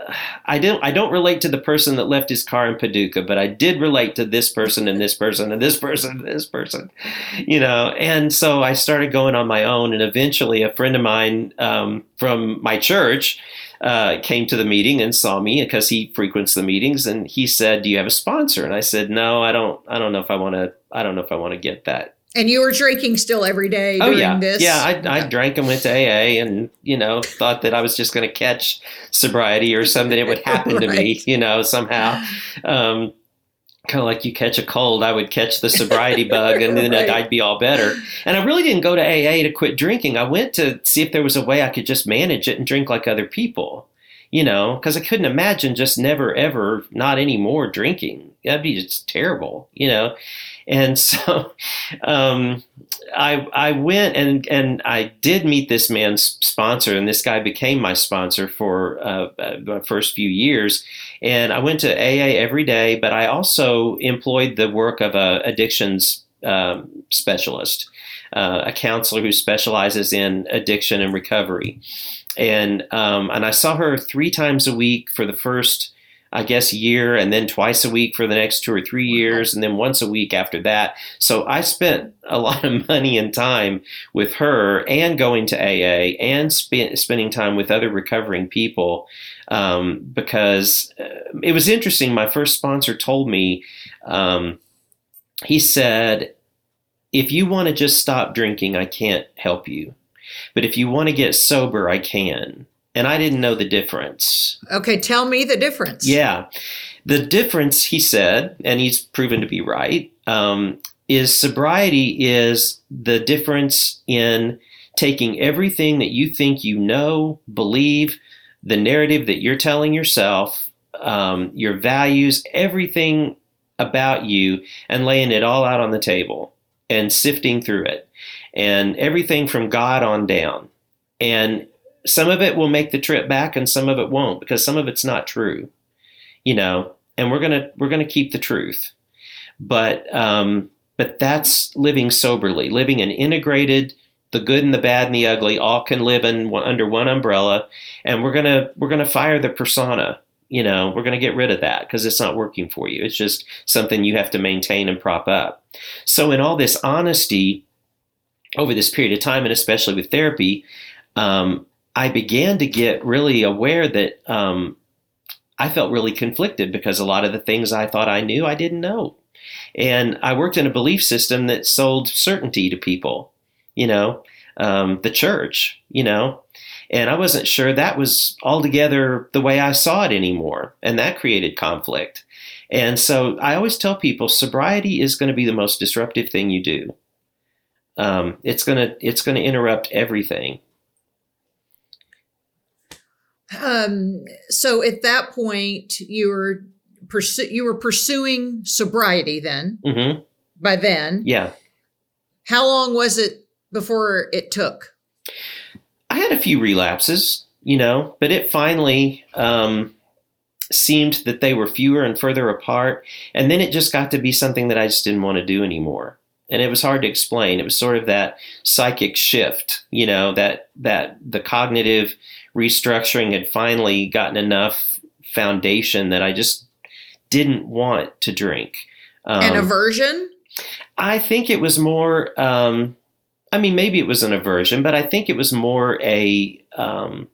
Speaker 3: I don't I don't relate to the person that left his car in Paducah, but I did relate to this person and this person and this person and this person, you know. And so I started going on my own, and eventually a friend of mine um, from my church uh, came to the meeting and saw me because he frequents the meetings, and he said, "Do you have a sponsor?" And I said, "No, I don't. I don't know if I want to. I don't know if I want to get that."
Speaker 1: And you were drinking still every day oh,
Speaker 3: yeah.
Speaker 1: this?
Speaker 3: Yeah, I, I drank and went to AA and, you know, thought that I was just going to catch sobriety or something. It would (laughs) happen right. to me, you know, somehow. Um, kind of like you catch a cold, I would catch the sobriety (laughs) bug and then right. I'd be all better. And I really didn't go to AA to quit drinking. I went to see if there was a way I could just manage it and drink like other people, you know, because I couldn't imagine just never, ever, not anymore drinking. That'd be just terrible, you know. And (laughs) so um, I, I went and, and I did meet this man's sponsor, and this guy became my sponsor for uh, uh my first few years. And I went to AA every day, but I also employed the work of a addictions um, specialist, uh, a counselor who specializes in addiction and recovery. And um, and I saw her three times a week for the first I guess, year, and then twice a week for the next two or three years, and then once a week after that. So I spent a (laughs) lot of money and time with her and going to AA and sp- spending time with other recovering people um, because uh, it was interesting. My first sponsor told me, um, he said, if you want to just stop drinking, I can't help you. But if you want to get sober, I can and I didn't know the difference.
Speaker 1: Okay, tell me the difference.
Speaker 3: Yeah. The difference, he said, and he's proven to be right, um, is sobriety is the difference in taking everything that you think you know, believe, the narrative that you're telling yourself, um, your values, everything about you, and laying it all out on the table and sifting through it. And everything from God on down. And some of it will make the trip back and some of it won't because some of it's not true you know and we're gonna we're gonna keep the truth. But um but that's living soberly living an integrated the good and the bad and the ugly all can live in under one umbrella and we're gonna we're gonna fire the persona you know we're gonna get rid of that because it's not working for you. It's just something you have to maintain and prop up. So in all this honesty over this period of time and especially with therapy um, I began to get really aware that um, I felt really conflicted because a lot of the things I thought I knew, I didn't know. And I worked in a belief system that sold certainty to people, you know, um, the church, you know, and I wasn't sure that was altogether the way I saw it anymore. And that created conflict. And so I always tell people sobriety is going to be the most disruptive thing you do. Um, it's going to it's going to interrupt everything
Speaker 1: um, so at that point, you were pursu- you were pursuing sobriety then.
Speaker 3: Mm-hmm.
Speaker 1: By then,
Speaker 3: yeah.
Speaker 1: How long was it before it took?
Speaker 3: I had a few relapses, you know, but it finally um, seemed that they were fewer and further apart, and then it just got to be something that I just didn't want to do anymore and it was hard to explain. It was sort of that psychic shift, you know, that that the cognitive restructuring had finally gotten enough foundation that I just didn't want to drink.
Speaker 1: Um, an aversion?
Speaker 3: I think it was more. Um, I mean, maybe it was an aversion, but I think it was more a um,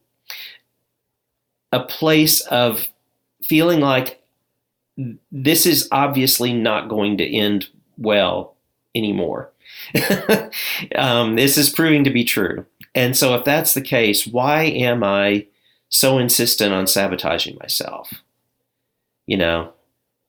Speaker 3: a place of feeling like this is obviously not going to end well anymore. (laughs) um, this is proving to be true. And so, if that's the case, why am I so insistent on sabotaging myself? You know,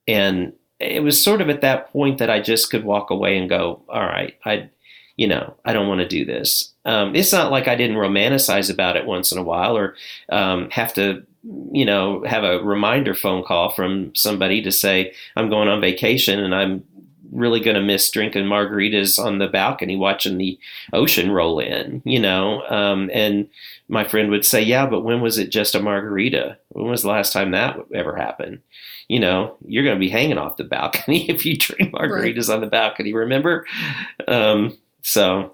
Speaker 3: and it was sort of at that point that I just could walk away and go, all right, I, you know, I don't want to do this. Um, it's not like I didn't romanticize about it once in a while or um, have to, you know, have a reminder phone call from somebody to say, I'm going on vacation and I'm really going to miss drinking margaritas on the balcony watching the ocean roll in, you know. Um, and my friend would say, Yeah, but when was it just a margarita? When was the last time that ever happened? You know, you're going to be hanging off the balcony (laughs) if you drink margaritas right. on the balcony, remember? Um, so.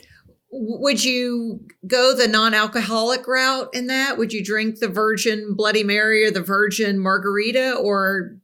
Speaker 1: Would you go the non alcoholic route in that? Would you drink the virgin Bloody Mary or the virgin margarita, or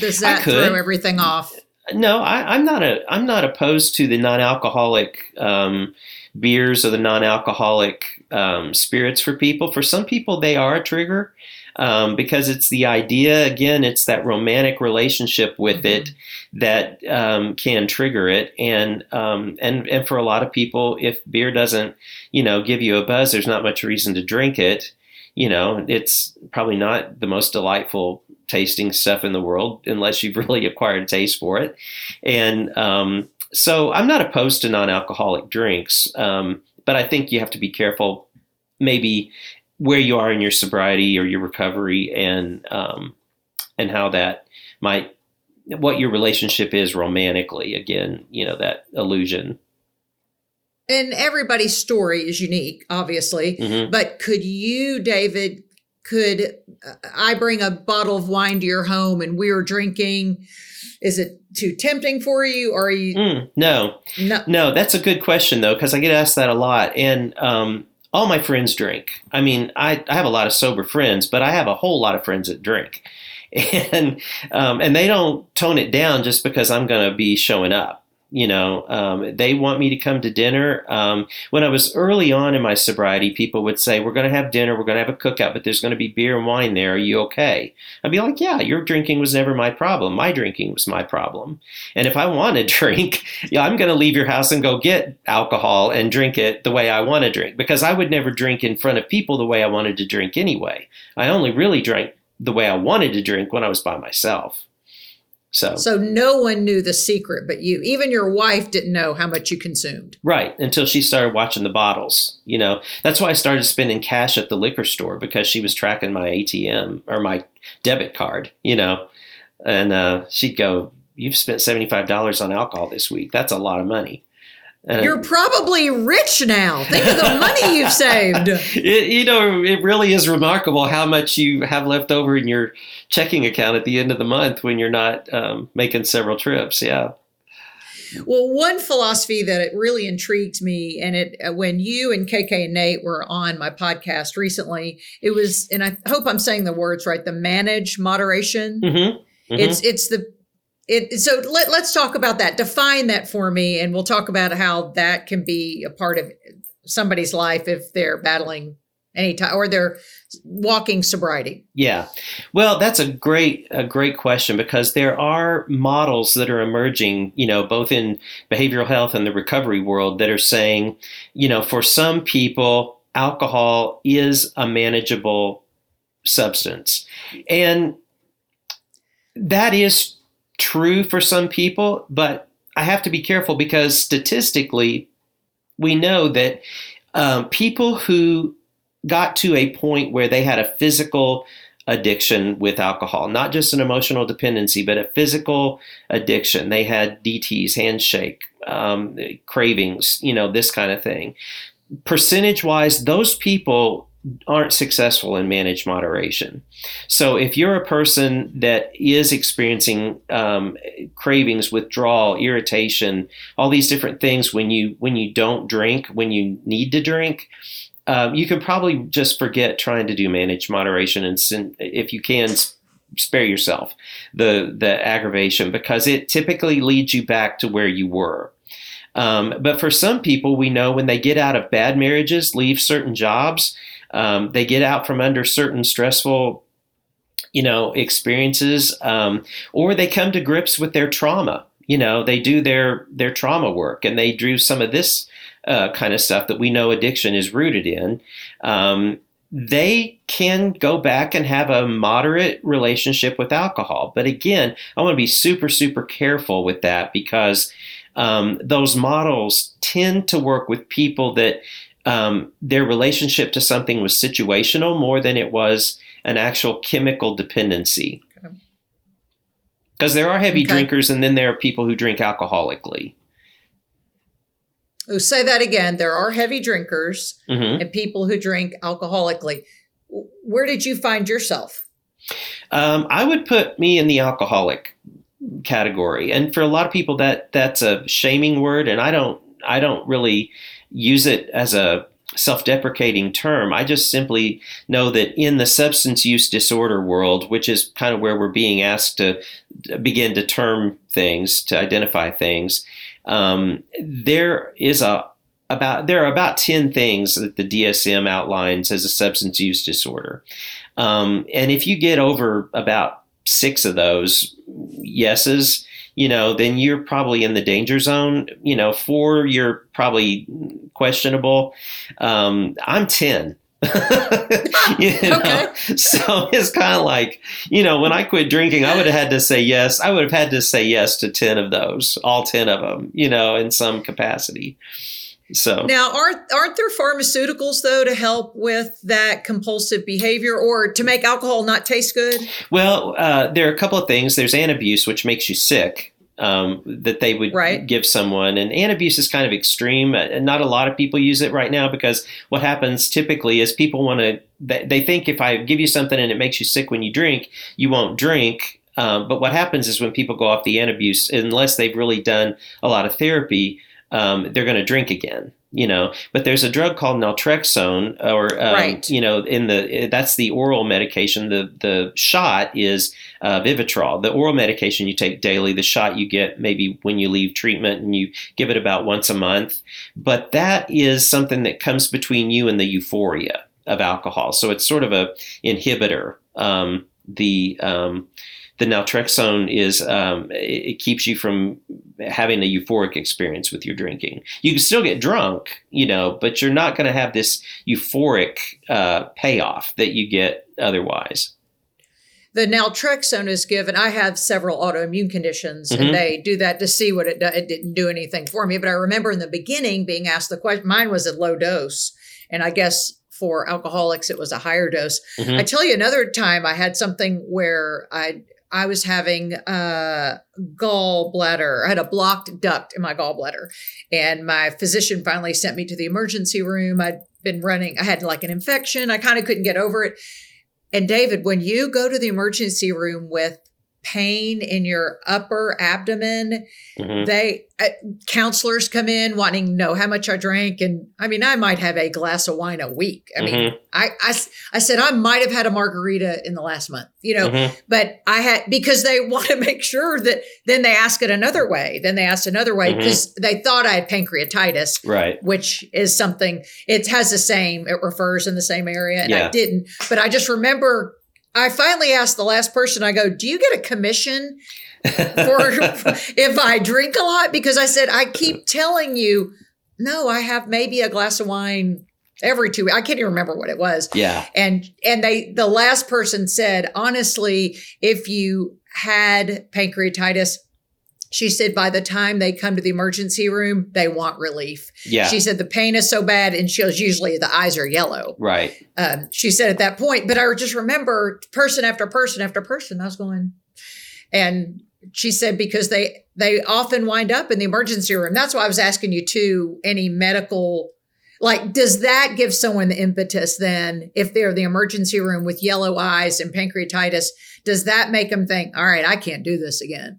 Speaker 1: does that throw everything off?
Speaker 3: No, I, am not a. I'm not opposed to the non-alcoholic um, beers or the non-alcoholic um, spirits for people. For some people, they are a trigger um, because it's the idea. Again, it's that romantic relationship with mm-hmm. it that um, can trigger it. And um, and and for a lot of people, if beer doesn't, you know, give you a buzz, there's not much reason to drink it. You know, it's probably not the most delightful tasting stuff in the world unless you've (laughs) really acquired taste for it. And um, so I'm not opposed to non alcoholic drinks, um, but I think you have to be careful maybe where you are in your sobriety or your recovery and um, and how that might what your relationship is romantically again you know that illusion
Speaker 1: and everybody's story is unique obviously mm-hmm. but could you david could I bring a bottle of wine to your home and we are drinking? Is it too tempting for you? Or are you?
Speaker 3: Mm, no, no, no. That's a good question though, because I get asked that a lot, and um, all my friends drink. I mean, I, I have a lot of sober friends, but I have a whole lot of friends that drink, (laughs) and um, and they don't tone it down just because I'm going to be showing up. You know, um, they want me to come to dinner. Um, when I was early on in my sobriety, people would say, "We're going to have dinner. We're going to have a cookout, but there's going to be beer and wine there. Are you okay?" I'd be like, "Yeah, your drinking was never my problem. My drinking was my problem. And if I want to (laughs) drink, yeah, I'm going to leave your house and go get alcohol and drink it the way I want to drink because I would never drink in front of people the way I wanted to drink anyway. I only really drank the way I wanted to drink when I was by myself." So,
Speaker 1: So no one knew the secret but you. Even your wife didn't know how much you consumed.
Speaker 3: Right, until she started watching the bottles. You know, that's why I started spending cash at the liquor store because she was tracking my ATM or my debit card, you know. And uh, she'd go, You've spent $75 on alcohol this week. That's a lot of money. And
Speaker 1: You're probably rich now. Think of the money you've (laughs) saved.
Speaker 3: it, you know, it really is remarkable how much you have left over in your checking account at the end of the month when you're not um, making several trips. Yeah.
Speaker 1: Well, one philosophy that it really intrigues me, and it uh, when you and KK and Nate were on my podcast recently, it was, and I hope I'm saying the words right, the manage moderation.
Speaker 3: Mm-hmm.
Speaker 1: It's it's the it. So let let's talk about that. Define that for me, and we'll talk about how that can be a part of somebody's life if they're battling any time or they're walking sobriety.
Speaker 3: Yeah. Well, that's a great a great question because there are models that are emerging, you know, both in behavioral health and the recovery world that are saying, you know, for some people alcohol is a manageable substance. And that is true for some people, but I have to be careful because statistically we know that um, people who got to a point where they had a physical addiction with alcohol, not just an emotional dependency, but a physical addiction. They had DTs, handshake, um, cravings, you know, this kind of thing. Percentage wise, those people aren't successful in managed moderation. So if you're a person that is experiencing um, cravings, withdrawal, irritation, all these different things when you when you don't drink, when you need to drink, um, you can probably just forget trying to do managed moderation and if you can spare yourself the the aggravation because it typically leads you back to where you were. Um, but for some people, we know when they get out of bad marriages, leave certain jobs, um, they get out from under certain stressful, you know, experiences, um, or they come to grips with their trauma. You know, they do their their trauma work and they do some of this uh, kind of stuff that we know addiction is rooted in, um, they can go back and have a moderate relationship with alcohol. But again, I want to be super, super careful with that because um, those models tend to work with people that um, their relationship to something was situational more than it was an actual chemical dependency. Because there are heavy
Speaker 1: Okay.
Speaker 3: drinkers, and then there are people who drink alcoholically.
Speaker 1: Oh, say that again. There are heavy drinkers
Speaker 3: hmm
Speaker 1: and people who drink alcoholically. Where did you find yourself?
Speaker 3: Um, I would put me in the alcoholic category, and for a lot of people, that that's a shaming word, and I don't I don't really use it as a self-deprecating term. I just simply know that in the substance use disorder world, which is kind of where we're being asked to begin to term things, to identify things, um, there is a about there are about 10 things that the DSM outlines as a substance use disorder. Um, and if you get over about six of those yeses, you know, then you're probably in the danger zone. You know, four, you're probably questionable. Um, I'm 10. (laughs) you know?
Speaker 1: Okay. (laughs)
Speaker 3: So it's kind of like, you know, when I quit drinking, I would have had to say yes. I would have had to say yes to 10 of those, all 10 of them, you know, in some capacity. So
Speaker 1: Now, aren't aren't there pharmaceuticals though to help with that compulsive behavior or to make alcohol not taste good?
Speaker 3: Well, uh, there are a couple of things. There's antabuse, which makes you sick, um, that they would
Speaker 1: Right.
Speaker 3: give someone. And antabuse is kind of extreme. Uh, Not a lot of people use it right now because what happens typically is people want to, they, they think if I give you something and it makes you sick when you drink, you won't drink. Um, but what happens is when people go off the antabuse, unless they've really done a lot of therapy, um, they're going to drink again. you know? But there's a drug called naltrexone or um,
Speaker 1: Right.
Speaker 3: you know in the that's the oral medication. The the shot is uh, vivitrol. The oral medication you take daily the shot you get maybe when you leave treatment and you give it about once a month. But that is something that comes between you and the euphoria of alcohol. So it's sort of a inhibitor. Um, the um, the naltrexone is um, it, it keeps you from having a euphoric experience with your drinking. You can still get drunk, you know, but you're not going to have this euphoric uh, payoff that you get otherwise.
Speaker 1: The naltrexone is given. I have several autoimmune conditions,
Speaker 3: Mhm.
Speaker 1: and they do that to see what it does. It didn't do anything for me, but I remember in the beginning being asked the question. Mine was a low dose, and I guess for alcoholics it was a higher dose.
Speaker 3: Mhm.
Speaker 1: I tell you another time I had something where I I was having uh gallbladder. I had a blocked duct in my gallbladder. And my physician finally sent me to the emergency room. I'd been running, I had like an infection. I kind of couldn't get over it. And David, when you go to the emergency room with pain in your upper abdomen,
Speaker 3: Mhm.
Speaker 1: they uh, counselors come in wanting to know how much I drank. And I mean, I might have a glass of wine a week. I mean,
Speaker 3: Mhm.
Speaker 1: I said I might have had a margarita in the last month, you know,
Speaker 3: Mhm.
Speaker 1: but I had because they (laughs) want to make sure that then they ask it another way. Then they asked another way because they thought I had pancreatitis,
Speaker 3: Right.
Speaker 1: which is something it has the same, it refers in the same area. And I didn't, but I just remember I finally asked the last person, I go, Do you get a commission for (laughs) if I drink a lot? Because I said, I keep telling you, no, I have maybe a glass of wine every two I can't even remember what it was
Speaker 3: yeah.
Speaker 1: and and they the last person said honestly if you had pancreatitis she said by the time they come to the emergency room they want relief
Speaker 3: Yeah.
Speaker 1: she said the pain is so bad and she was usually the eyes are yellow
Speaker 3: right.
Speaker 1: um, she said at that point but i just remember person after person after person i was going and she said because they they often wind up in the emergency room that's why i was asking you too any medical like does that give someone the impetus then if they're in the emergency room with yellow eyes and pancreatitis does that make them think all right i can't do this again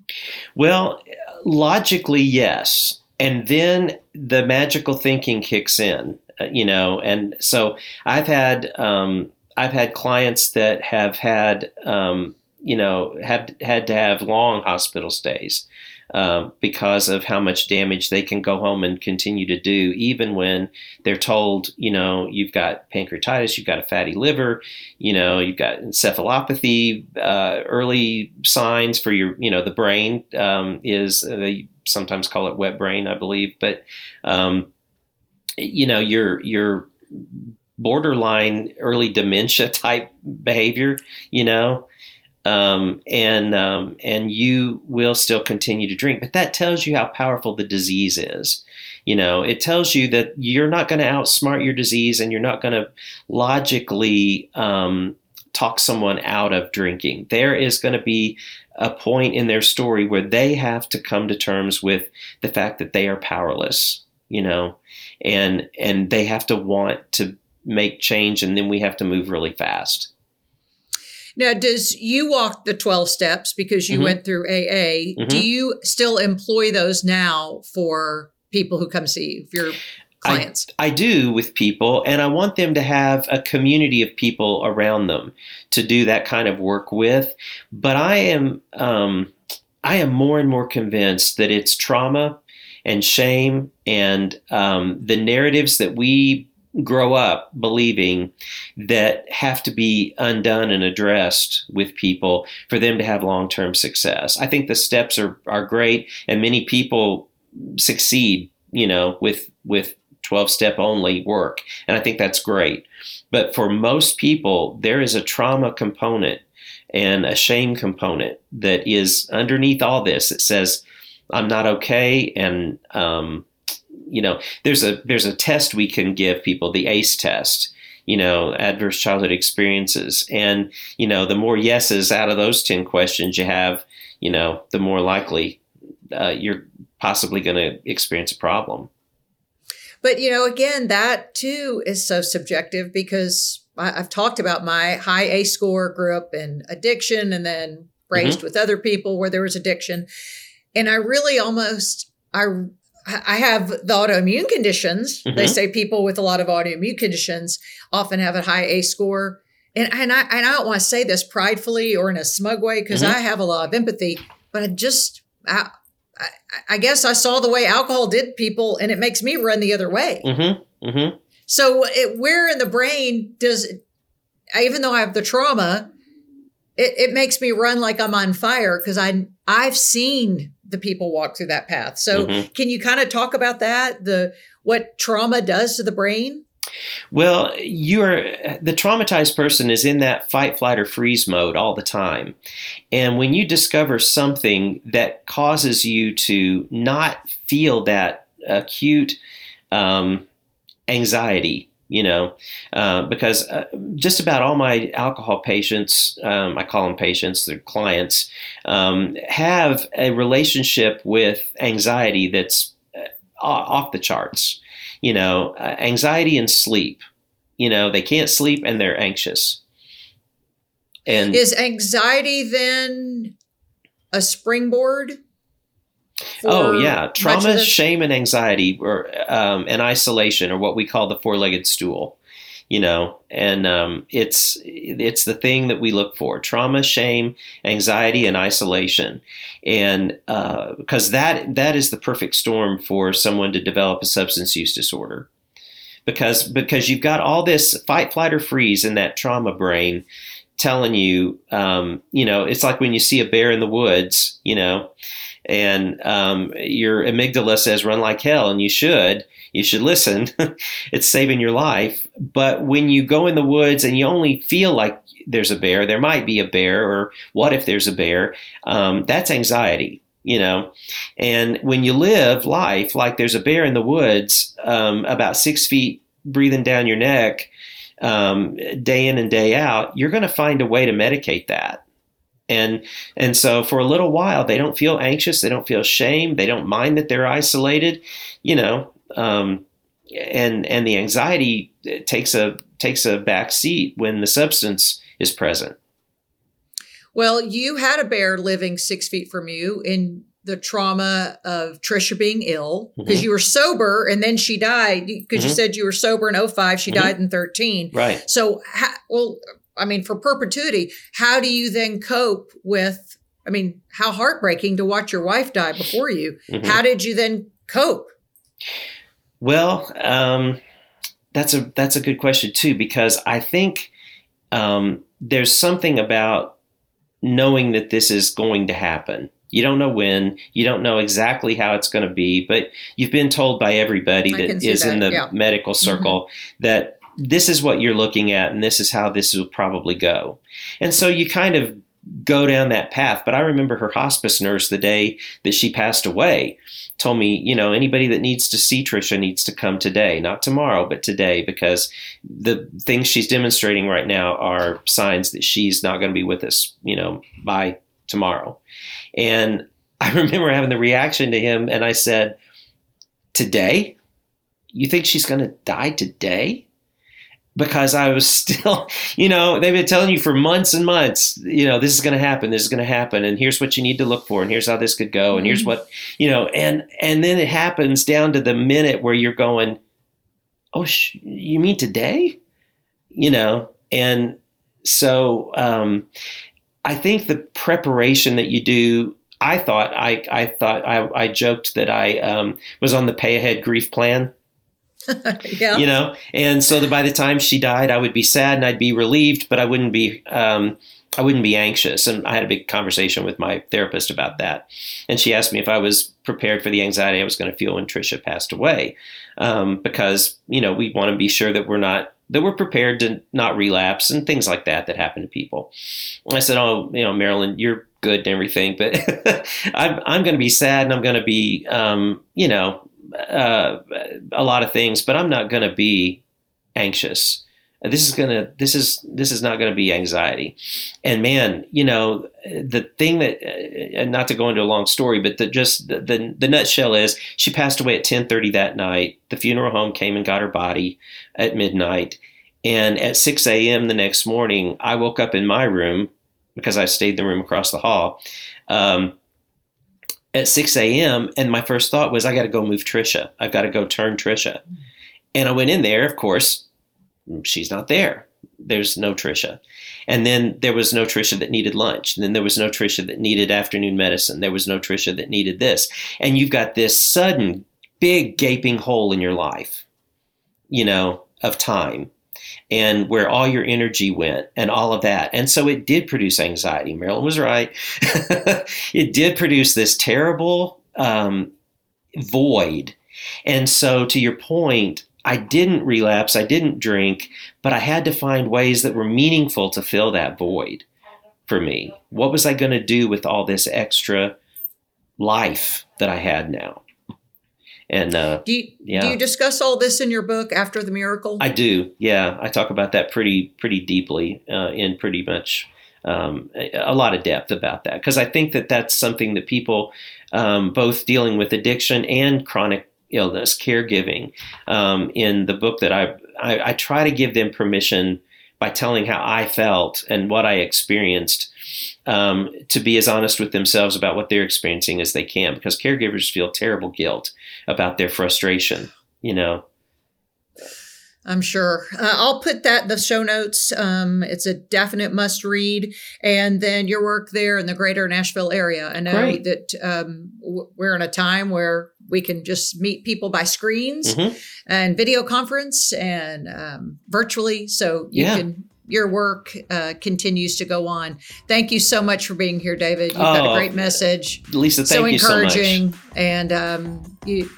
Speaker 3: Well, logically, yes. And then the magical thinking kicks in, uh, you know. And so I've had um, I've had clients that have had um, you know have had to have long hospital stays um, because of how much damage they can go home and continue to do, even when they're told, you know, you've got pancreatitis, you've got a fatty liver, you know, you've got encephalopathy, uh, early signs for your, you know, the brain um, is, uh, they sometimes call it wet brain, I believe, but, um, you know, your, your borderline early dementia (laughs) type behavior, you know, um, and um, and you will still continue to drink. But that tells you how powerful the disease is. You know, it tells you that you're not going to outsmart your disease, and you're not going to logically um, talk someone out of drinking. There is going to be a point in their story where they have to come to terms with the fact that they are powerless. You know, and and they have to want to make change, and then we have to move really fast.
Speaker 1: Now does you walk the 12 steps because you
Speaker 3: Mhm.
Speaker 1: went through aa do
Speaker 3: Mhm.
Speaker 1: you still employ those now for people who come see you your clients
Speaker 3: I do with people, and I want them to have a community of people around them to do that kind of work with. But I am, um, I am more and more convinced that it's trauma and shame and um, the narratives that we grow up believing that have to be undone and addressed with people for them to have long-term success. I think the steps are are great, and many people succeed, you know, with with 12 step only work. And I think that's great. But for most people, there is a trauma component and a shame component that is underneath all this. It says, I'm not okay. And, um, you know, there's a, there's a test we can give people, the ACE test, you know, adverse childhood experiences. And, you know, the more yeses out of those 10 questions you have, you know, the more likely uh, you're possibly going to experience a problem.
Speaker 1: But you know, again, that too is so subjective because I've talked about my high ACE score, grew up in addiction, and then raised with other people where there was addiction, and I really almost I I have the autoimmune conditions. They
Speaker 3: Mhm.
Speaker 1: say people with a lot of autoimmune conditions often have a high ACE score. And, and I and I don't want to say this pridefully or in a smug way because
Speaker 3: Mhm.
Speaker 1: I have a lot of empathy, but I just I, I, I guess I saw the way alcohol did people, and it makes me run the other way.
Speaker 3: Mm-hmm. Mm-hmm.
Speaker 1: So, it, where in the brain does, even though I have the trauma, it, it makes me run like I'm on fire because I I've seen the people walk through that path. So,
Speaker 3: Mhm.
Speaker 1: can you kind of talk about that? The what trauma does to the brain?
Speaker 3: Well, you are the traumatized person is in that fight, flight, or freeze mode all the time. And when you discover something that causes you to not feel that acute um, anxiety, you know, uh, because uh, just about all my alcohol patients, um, I call them patients, they're clients, um, have a relationship with anxiety that's uh, off the charts you know, uh, anxiety and sleep. You know, they can't sleep and they're anxious. And
Speaker 1: Is anxiety then a springboard?
Speaker 3: Oh yeah, trauma, shame, and anxiety, or um, and isolation, or what we call the four-legged stool. You know, and um, it's it's the thing that we look for: trauma, shame, anxiety, and isolation, and because that that is the perfect storm for someone to develop a substance use disorder. because because you've got all this fight, flight, or freeze in that trauma brain telling you, um, you know, it's like when you see a bear in the woods, you know, and um, your amygdala says run like hell, and you should. You should listen. (laughs) it's saving your life. But when you go in the woods and you only feel like there's a bear, there might be a bear, or what if there's a bear? Um, that's anxiety you know and when you live life like there's a bear in the woods um, about six feet breathing down your neck um, day in and day out you're going to find a way to medicate that. And and so for a little while they don't feel anxious they don't feel shame they don't mind that they're isolated you know um, and and the anxiety takes a takes a back seat when the substance is present.
Speaker 1: Well, you had a bear living six feet from you in the trauma of Trisha being ill because
Speaker 3: Mhm.
Speaker 1: you were sober and then she died because you
Speaker 3: Mhm.
Speaker 1: said you were sober in 05, she
Speaker 3: Mhm.
Speaker 1: died in 13.
Speaker 3: right
Speaker 1: So, ha- well, I mean, for perpetuity, how do you then cope with? I mean, how heartbreaking to watch your wife die before you.
Speaker 3: Mhm.
Speaker 1: How did you then cope?
Speaker 3: Well, um, that's a that's a good question too because I think um, there's something about knowing that this is going to happen. You don't know when, you don't know exactly how it's going to be, but you've been told by everybody
Speaker 1: I can
Speaker 3: that in the
Speaker 1: yeah.
Speaker 3: medical mm-hmm. circle that this is what you're looking at and this is how this will probably go. And so you kind of go down that path. But I remember her hospice nurse the day that she passed away told me, you know, anybody that needs to see Trisha needs to come today, not tomorrow, but today, because the things she's demonstrating right now are signs that she's not going to be with us, you know, by tomorrow. And I (laughs) remember having the reaction to him, and I said, Today? You think she's going to die today? Because I was (laughs) still, you know, they've been telling you for months and months, you know, this is going to happen, this is going to happen, and here's what you need to look for, and here's how this could go, and here's
Speaker 1: Mhm.
Speaker 3: what, you know, and and then it happens down to the minute where you're going, oh, sh- you mean today? You know, and so um, I think the preparation that you do. I thought I, I thought I, I joked that I um, was on the pay ahead grief plan (laughs)
Speaker 1: yeah.
Speaker 3: you know and so that by the time she died i would be sad and i'd be relieved but i wouldn't be um, i wouldn't be anxious and i had a big conversation with my therapist about that and she asked me if i was prepared for the anxiety i was going to feel when trisha passed away um, because you know we want to be sure that we're not that we're prepared to not relapse and things like that that happen to people and i said oh you know marilyn you're good and everything but (laughs) I'm, I'm going to be sad and i'm going to be um, you know uh, a lot of things, but I'm not going to be anxious. This is gonna. This is this is not to be anxiety. And man, you know, the thing that, uh, and not to go into a long story, but the just the the, the nutshell is she passed away at 10:30 that night. The funeral home came and got her body at midnight, and at 6 a.m. the next morning, I woke up in my room because I stayed in the room across the hall. Um, at 6 a.m. And my first thought was, I got to go move Trisha. I've got to go turn Trisha. And I went in there, of course, she's not there. There's no Trisha. And then there was no Trisha that needed lunch. And then there was no Trisha that needed afternoon medicine. There was no Trisha that needed this. And you've got this sudden big gaping hole in your life, you know, of time and where all your energy went and all of that. And so it did produce anxiety. Marilyn was right. (laughs) it did produce this terrible um, void. And so, to your point, I didn't relapse, I didn't drink, but I had to find ways that were meaningful to fill that void for me. What was I going to do with all this extra life that I had now? And uh,
Speaker 1: do you,
Speaker 3: yeah.
Speaker 1: do you discuss all this in your book after the miracle?
Speaker 3: I do. Yeah, I talk about that pretty pretty deeply uh, in pretty much um, a, lot of depth about that because I think that that's something that people um, both dealing with addiction and chronic illness caregiving um, in the book that I, I I try to give them permission by telling how I felt and what I experienced um, to be as honest with themselves about what they're experiencing as they can because caregivers feel terrible guilt about their frustration, you know.
Speaker 1: I'm sure. Uh, I'll put that in the show notes. Um, it's a definite must read. And then your work there in the greater Nashville area. I know Great. that um, we're in a time where we can just meet people by screens mm-hmm. and video conference and um, virtually. So you yeah. can your work uh, continues to go on. Thank you so much for being here, David. You've oh, got a great message.
Speaker 3: Lisa, thank so
Speaker 1: you encouraging,
Speaker 3: so.
Speaker 1: And um, you,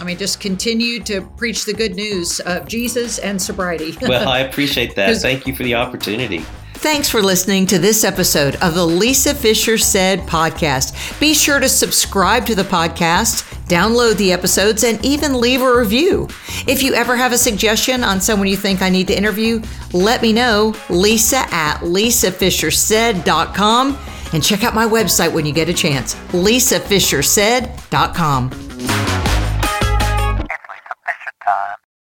Speaker 1: I mean, just continue to preach the good news of Jesus and sobriety. (laughs)
Speaker 3: well, I appreciate that. (laughs) Thank you for the opportunity.
Speaker 4: Thanks for listening to this episode of the Lisa Fischer Said podcast. Be sure to subscribe to the podcast, download the episodes, and even leave a review. If you ever have a suggestion on someone you think I need to interview, let me know. Lisa at lisafischersaid.com and check out my website when you get a chance. lisafischersaid.com.